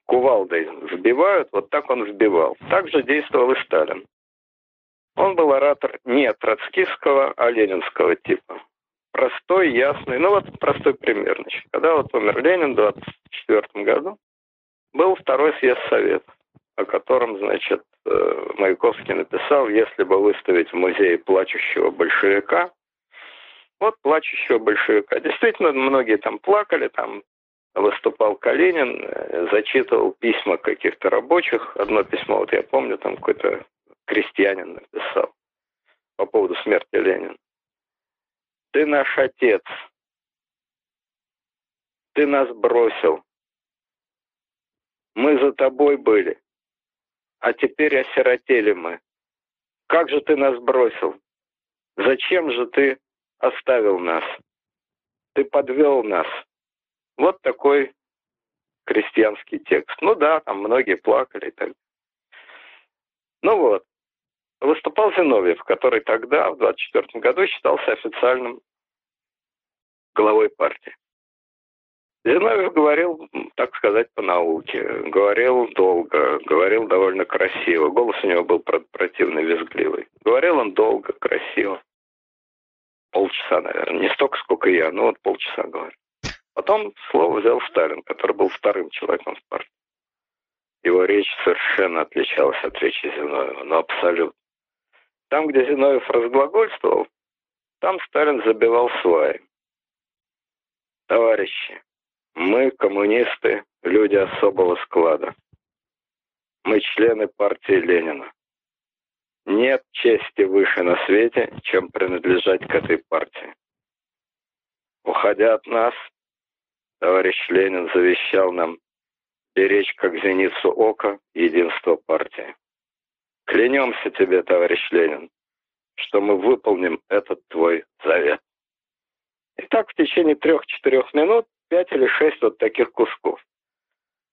кувалдой вбивают, вот так он вбивал. Так же действовал и Сталин. Он был оратор не троцкистского, а ленинского типа. Простой, ясный. Ну вот простой пример. Значит, когда вот умер Ленин в 24 году, был второй съезд Советов, о котором, значит, э, Маяковский написал, если бы выставить в музее плачущего большевика, вот плачущего большевика. Действительно, многие там плакали, там выступал Калинин, э, зачитывал письма каких-то рабочих. Одно письмо, вот я помню, там какой-то крестьянин написал по поводу смерти Ленина. Ты наш отец. Ты нас бросил. Мы за тобой были. А теперь осиротели мы. Как же ты нас бросил? Зачем же ты оставил нас? Ты подвел нас. Вот такой крестьянский текст. Ну да, там многие плакали и так. Ну вот выступал Зиновьев, который тогда, в 24 году, считался официальным главой партии. Зиновьев говорил, так сказать, по науке, говорил долго, говорил довольно красиво. Голос у него был противный, визгливый. Говорил он долго, красиво. Полчаса, наверное. Не столько, сколько я, но вот полчаса говорил. Потом слово взял Сталин, который был вторым человеком в партии. Его речь совершенно отличалась от речи Зиновьева, но абсолютно. Там, где Зиновьев разглагольствовал, там Сталин забивал сваи. Товарищи, мы, коммунисты, люди особого склада. Мы члены партии Ленина. Нет чести выше на свете, чем принадлежать к этой партии. Уходя от нас, товарищ Ленин завещал нам беречь как зеницу ока единство партии. Клянемся тебе, товарищ Ленин, что мы выполним этот твой завет. И так в течение трех-четырех минут пять или шесть вот таких кусков.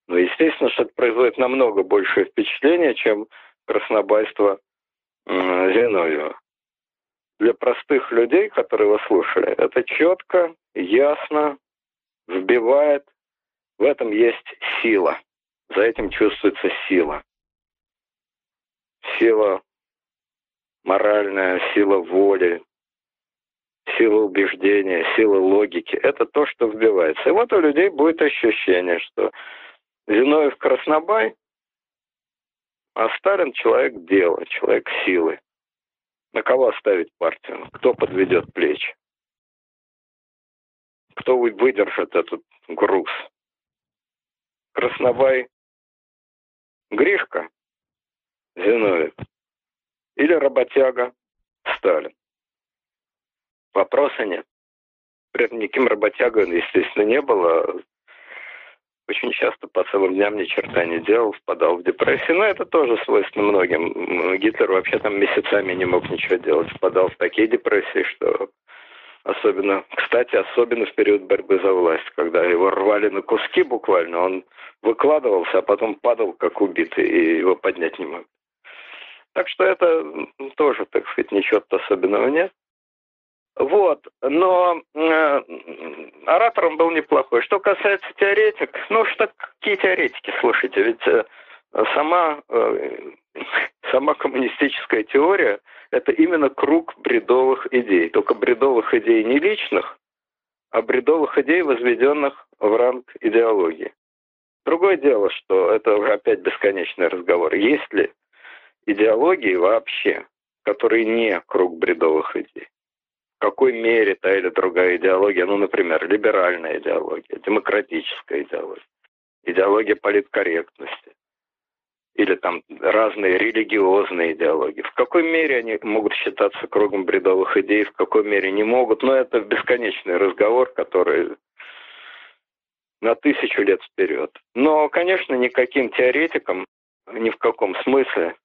Но естественно, что это производит намного большее впечатление, чем краснобайство Зиновьева. Для простых людей, которые его слушали, это четко, ясно, вбивает. В этом есть сила. За этим чувствуется сила сила моральная, сила воли, сила убеждения, сила логики. Это то, что вбивается. И вот у людей будет ощущение, что Зиновьев Краснобай, а Сталин человек дела, человек силы. На кого оставить партию? Кто подведет плечи? Кто выдержит этот груз? Краснобай Гришка Зиновьев или работяга Сталин. Вопроса нет. При этом никаким работягой естественно, не было. Очень часто по целым дням ни черта не делал, впадал в депрессию. Но это тоже свойственно многим. Гитлер вообще там месяцами не мог ничего делать. Впадал в такие депрессии, что особенно, кстати, особенно в период борьбы за власть, когда его рвали на куски буквально, он выкладывался, а потом падал как убитый, и его поднять не мог. Так что это тоже, так сказать, ничего особенного нет. Вот, но э, оратором был неплохой. Что касается теоретик, ну что какие теоретики, слушайте, ведь э, сама э, сама коммунистическая теория – это именно круг бредовых идей. Только бредовых идей не личных, а бредовых идей, возведенных в ранг идеологии. Другое дело, что это уже опять бесконечный разговор. Есть ли идеологии вообще, которые не круг бредовых идей? В какой мере та или другая идеология, ну, например, либеральная идеология, демократическая идеология, идеология политкорректности, или там разные религиозные идеологии. В какой мере они могут считаться кругом бредовых идей, в какой мере не могут. Но это бесконечный разговор, который на тысячу лет вперед. Но, конечно, никаким теоретиком ни в каком смысле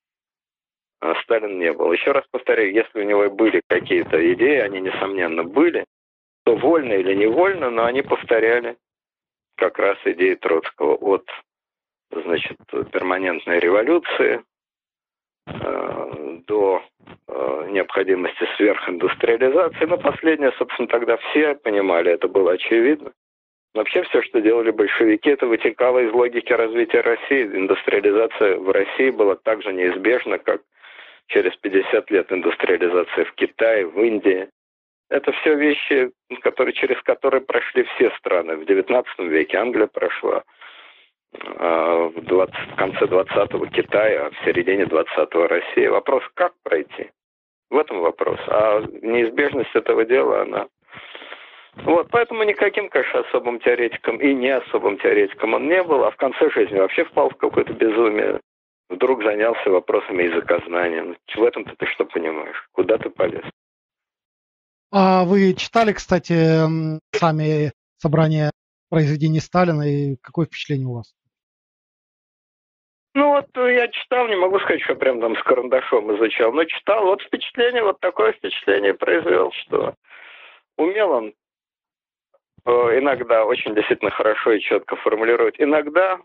Сталин не был. Еще раз повторяю, если у него были какие-то идеи, они, несомненно, были, то вольно или невольно, но они повторяли как раз идеи Троцкого от значит, перманентной революции э, до э, необходимости сверхиндустриализации. Но последнее, собственно, тогда все понимали, это было очевидно. Вообще все, что делали большевики, это вытекало из логики развития России. Индустриализация в России была так же неизбежна, как через 50 лет индустриализация в Китае, в Индии. Это все вещи, которые, через которые прошли все страны. В XIX веке Англия прошла, а, в, 20, в конце 20-го Китай, а в середине 20-го Россия. Вопрос, как пройти? В этом вопрос. А неизбежность этого дела, она... Вот, поэтому никаким, конечно, особым теоретиком и не особым теоретиком он не был, а в конце жизни вообще впал в какое-то безумие. Вдруг занялся вопросами языкознания. Ну, в этом-то ты что понимаешь? Куда ты полез? А вы читали, кстати, сами собрание произведений Сталина, и какое впечатление у вас? Ну вот э, я читал, не могу сказать, что прям там с карандашом изучал, но читал, вот впечатление, вот такое впечатление произвел, что умел он э, иногда очень действительно хорошо и четко формулировать, иногда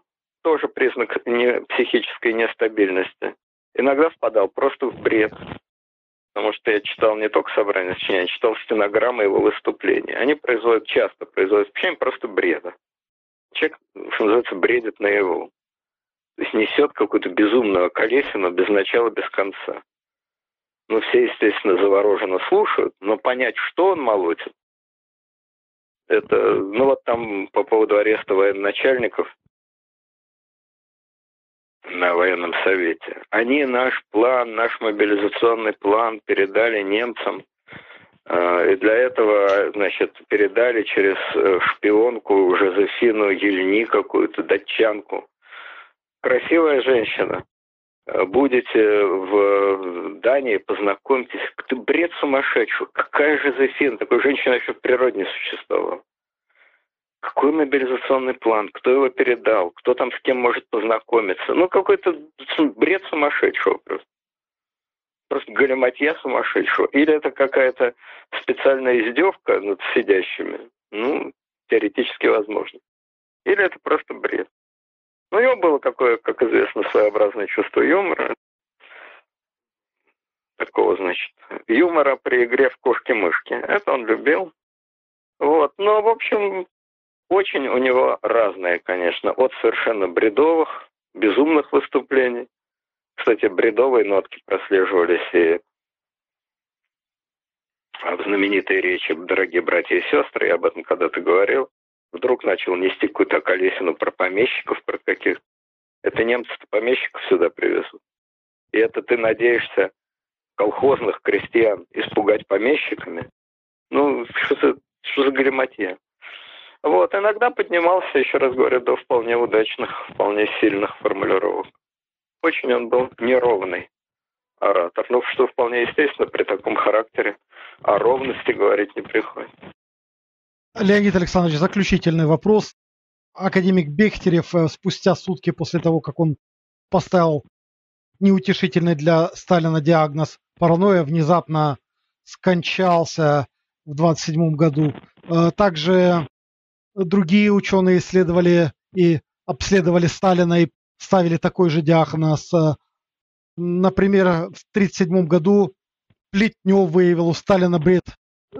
тоже признак не, психической нестабильности, иногда впадал просто в бред, потому что я читал не только собрание сочинений, я читал стенограммы его выступлений. Они производят, часто производят впечатление просто бреда. Человек, что называется, бредит наяву. То есть несет какую-то безумную колесину без начала, без конца. Ну, все, естественно, завороженно слушают, но понять, что он молотит, это, ну вот там по поводу ареста военачальников на военном совете. Они наш план, наш мобилизационный план передали немцам. А, и для этого, значит, передали через э, шпионку Жозефину Ельни какую-то датчанку красивая женщина. Э, будете в Дании, познакомьтесь. Ты бред сумасшедший. Какая Жозефина? Такой женщины еще в природе не существовало. Какой мобилизационный план? Кто его передал? Кто там с кем может познакомиться? Ну, какой-то бред сумасшедшего просто. Просто галиматья сумасшедшего. Или это какая-то специальная издевка над сидящими? Ну, теоретически возможно. Или это просто бред. Ну, у него было такое, как известно, своеобразное чувство юмора. Такого, значит, юмора при игре в кошки-мышки. Это он любил. Вот. Но, в общем, очень у него разные, конечно, от совершенно бредовых, безумных выступлений. Кстати, бредовые нотки прослеживались и в знаменитой речи «Дорогие братья и сестры», я об этом когда-то говорил, вдруг начал нести какую-то колесину про помещиков, про каких Это немцы-то помещиков сюда привезут. И это ты надеешься колхозных крестьян испугать помещиками? Ну, что за, что за галиматья? Вот, иногда поднимался, еще раз говорю, до вполне удачных, вполне сильных формулировок. Очень он был неровный оратор. Ну, что вполне естественно при таком характере. О ровности говорить не приходится. Леонид Александрович, заключительный вопрос. Академик Бехтерев э, спустя сутки после того, как он поставил неутешительный для Сталина диагноз паранойя, внезапно скончался в 27 году. Э, также другие ученые исследовали и обследовали Сталина и ставили такой же диагноз. Э, например, в 1937 году Плетнев выявил у Сталина бред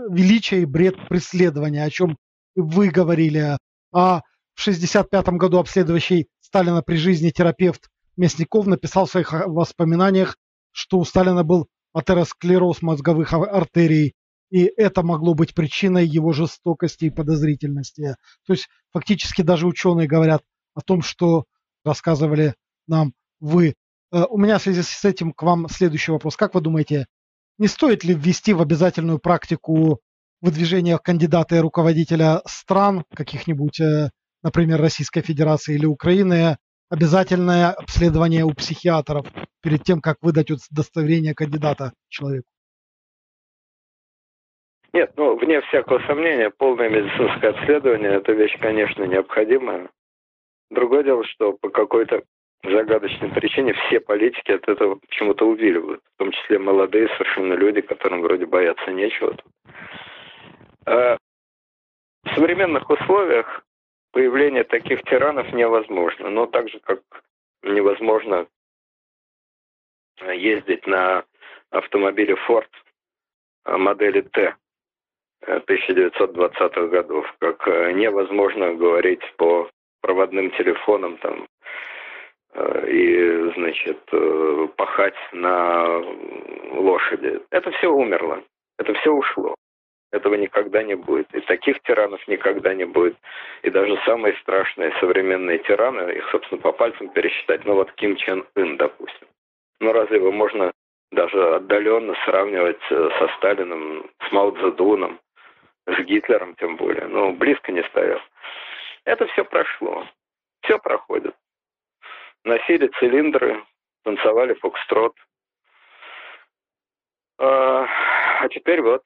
величие и бред преследования, о чем вы говорили. А в 1965 году обследующий Сталина при жизни терапевт Мясников написал в своих воспоминаниях, что у Сталина был атеросклероз мозговых артерий, и это могло быть причиной его жестокости и подозрительности. То есть фактически даже ученые говорят о том, что рассказывали нам вы. Э, у меня в связи с этим к вам следующий вопрос. Как вы думаете, не стоит ли ввести в обязательную практику выдвижения кандидата и руководителя стран, каких-нибудь, э, например, Российской Федерации или Украины, обязательное обследование у психиатров перед тем, как выдать удостоверение кандидата человеку? Нет, ну, вне всякого сомнения, полное медицинское обследование – это вещь, конечно, необходимая. Другое дело, что по какой-то загадочной причине все политики от этого почему-то увиливают, в том числе молодые совершенно люди, которым вроде бояться нечего. А в современных условиях появление таких тиранов невозможно, но так же, как невозможно ездить на автомобиле Ford модели Т 1920-х годов, как невозможно говорить по проводным телефонам там Э, и, значит, э, пахать на лошади. Это все умерло, это все ушло. Этого никогда не будет. И таких тиранов никогда не будет. И даже самые страшные современные тираны, их, собственно, по пальцам пересчитать, ну вот Ким Чен Ын, допустим. Ну разве его можно даже отдаленно сравнивать э, со Сталиным, с Мао Цзэдуном, с Гитлером тем более? Ну, близко не стоял. Это все прошло. Все проходит носили цилиндры, танцевали фокстрот. А, а теперь вот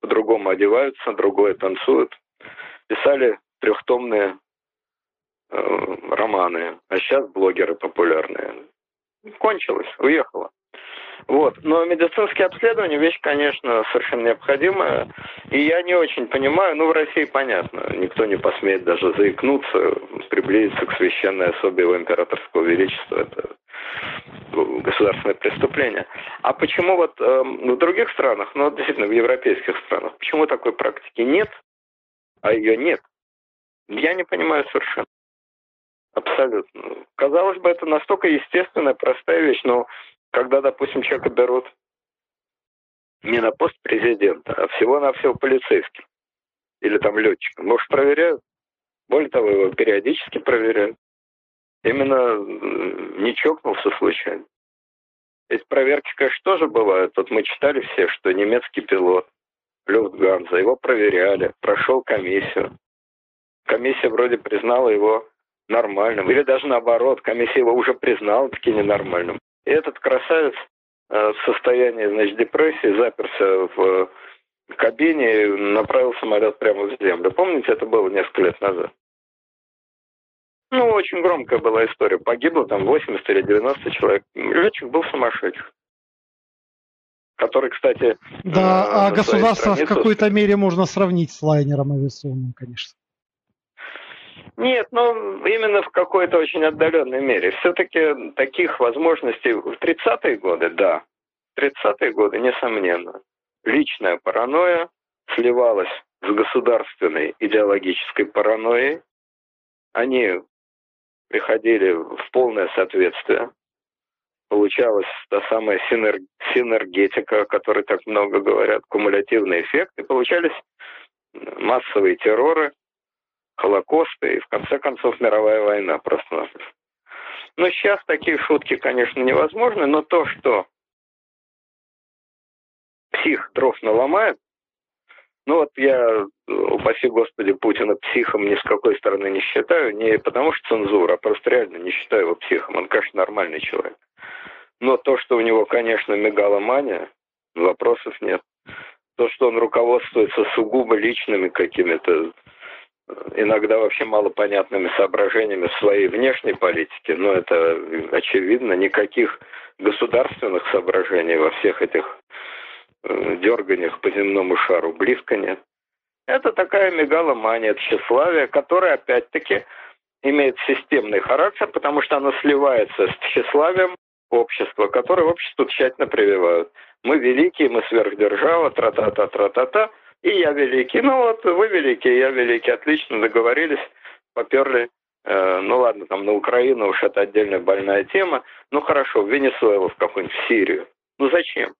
по-другому одеваются, другое танцуют. Писали трехтомные э, романы, а сейчас блогеры популярные. Кончилось, уехала. Вот. Но медицинские обследования вещь, конечно, совершенно необходимая. И я не очень понимаю, ну, в России понятно, никто не посмеет даже заикнуться, приблизиться к священной особе его императорского величества. Это государственное преступление. А почему вот э, в других странах, ну, действительно, в европейских странах, почему такой практики нет, а ее нет? Я не понимаю совершенно. Абсолютно. Казалось бы, это настолько естественная, простая вещь, но когда, допустим, человека берут не на пост президента, а всего-навсего полицейским или там летчиком, может, проверяют. Более того, его периодически проверяют. Именно не чокнулся случайно. Эти проверки, конечно, тоже бывают. Вот мы читали все, что немецкий пилот Люфтганза, его проверяли, прошел комиссию. Комиссия вроде признала его нормальным. Или даже наоборот, комиссия его уже признала таки ненормальным. И этот красавец э, в состоянии, значит, депрессии заперся в кабине и направил самолет прямо в землю. Помните, это было несколько лет назад? Ну, очень громкая была история. Погибло там 80 или 90 человек. Летчик был сумасшедший. Который, кстати... Да, э, а государство в какой-то мере можно сравнить с лайнером авиационным, конечно. Нет, ну именно в какой-то очень отдаленной мере. Все-таки таких возможностей в 30-е годы, да. В 30-е годы, несомненно. Личная паранойя сливалась с государственной идеологической паранойей. Они приходили в полное соответствие. Получалась та самая синер... синергетика, о которой так много говорят, кумулятивный эффект, и получались массовые терроры, Холокосты и, в конце концов, мировая война просто-напросто. Но сейчас такие шутки, конечно, невозможны, но то, что псих дров наломает, ну вот я, упаси Господи, Путина психом ни с какой стороны не считаю, не потому что цензура, а просто реально не считаю его психом. Он, конечно, нормальный человек. Но то, что у него, конечно, мегаломания, вопросов нет. То, что он руководствуется сугубо личными какими-то иногда вообще малопонятными соображениями своей внешней политике, но это очевидно, никаких государственных соображений во всех этих э, дерганиях по земному шару близко нет. Это такая мегаломания, тщеславие, которая опять-таки имеет системный характер, потому что оно сливается с тщеславием общества, которое общество тщательно прививают. Мы великие, мы сверхдержава, тра-та-та, тра-та-та, и я великий. Ну вот, вы великий, я великий, отлично, договорились, поперли Э, ну ладно, там на Украину уж это отдельная больная тема. Ну хорошо, в Венесуэлу, в какую-нибудь в Сирию. Ну зачем?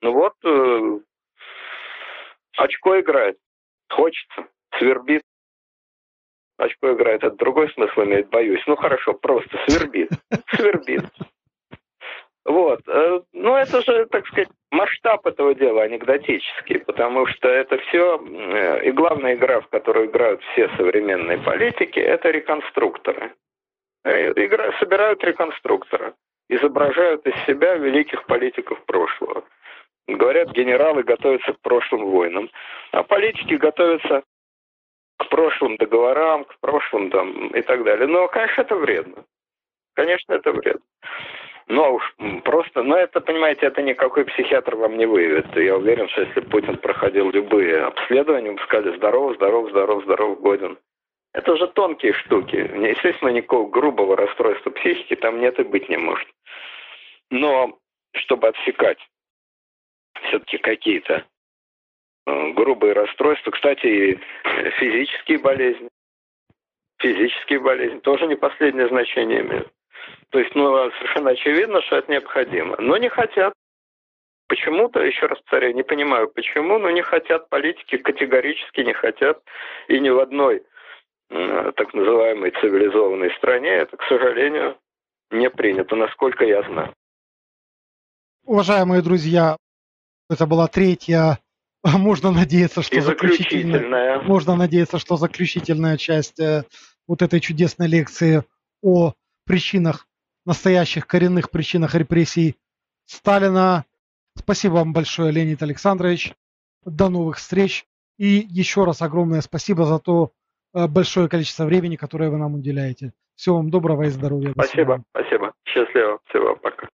Ну вот, э, очко играет. Хочется, свербит. Очко играет, это другой смысл имеет, боюсь. Ну хорошо, просто свербит. Свербит. Вот. Э, ну, это же, так сказать, масштаб этого дела анекдотический, потому что это все, э, и главная игра, в которую играют все современные политики, это реконструкторы. Э, игра, собирают реконструктора, изображают из себя великих политиков прошлого. Говорят, генералы готовятся к прошлым войнам, а политики готовятся к прошлым договорам, к прошлым там и так далее. Но, конечно, это вредно. Конечно, это вредно. Но уж просто, но это, понимаете, это никакой психиатр вам не выявит. Я уверен, что если Путин проходил любые обследования, бы сказали здоров, здоров, здоров, здоров, годен. Это же тонкие штуки. Естественно, никакого грубого расстройства психики там нет и быть не может. Но чтобы отсекать все-таки какие-то э, грубые расстройства, кстати, физические болезни, физические болезни тоже не последнее значение имеют. То есть, ну, совершенно очевидно, что это необходимо. Но не хотят. Почему-то, еще раз повторяю, не понимаю почему, но не хотят политики, категорически не хотят. И ни в одной э, так называемой цивилизованной стране это, к сожалению, не принято, насколько я знаю. Уважаемые друзья, это была третья, [laughs] можно надеяться, что заключительная, заключительная. можно надеяться, что заключительная часть э, вот этой чудесной лекции о причинах, настоящих коренных причинах репрессий Сталина. Спасибо вам большое, Леонид Александрович. До новых встреч. И еще раз огромное спасибо за то э, большое количество времени, которое вы нам уделяете. Всего вам доброго и здоровья. Спасибо, спасибо. Счастливо. Всего, пока.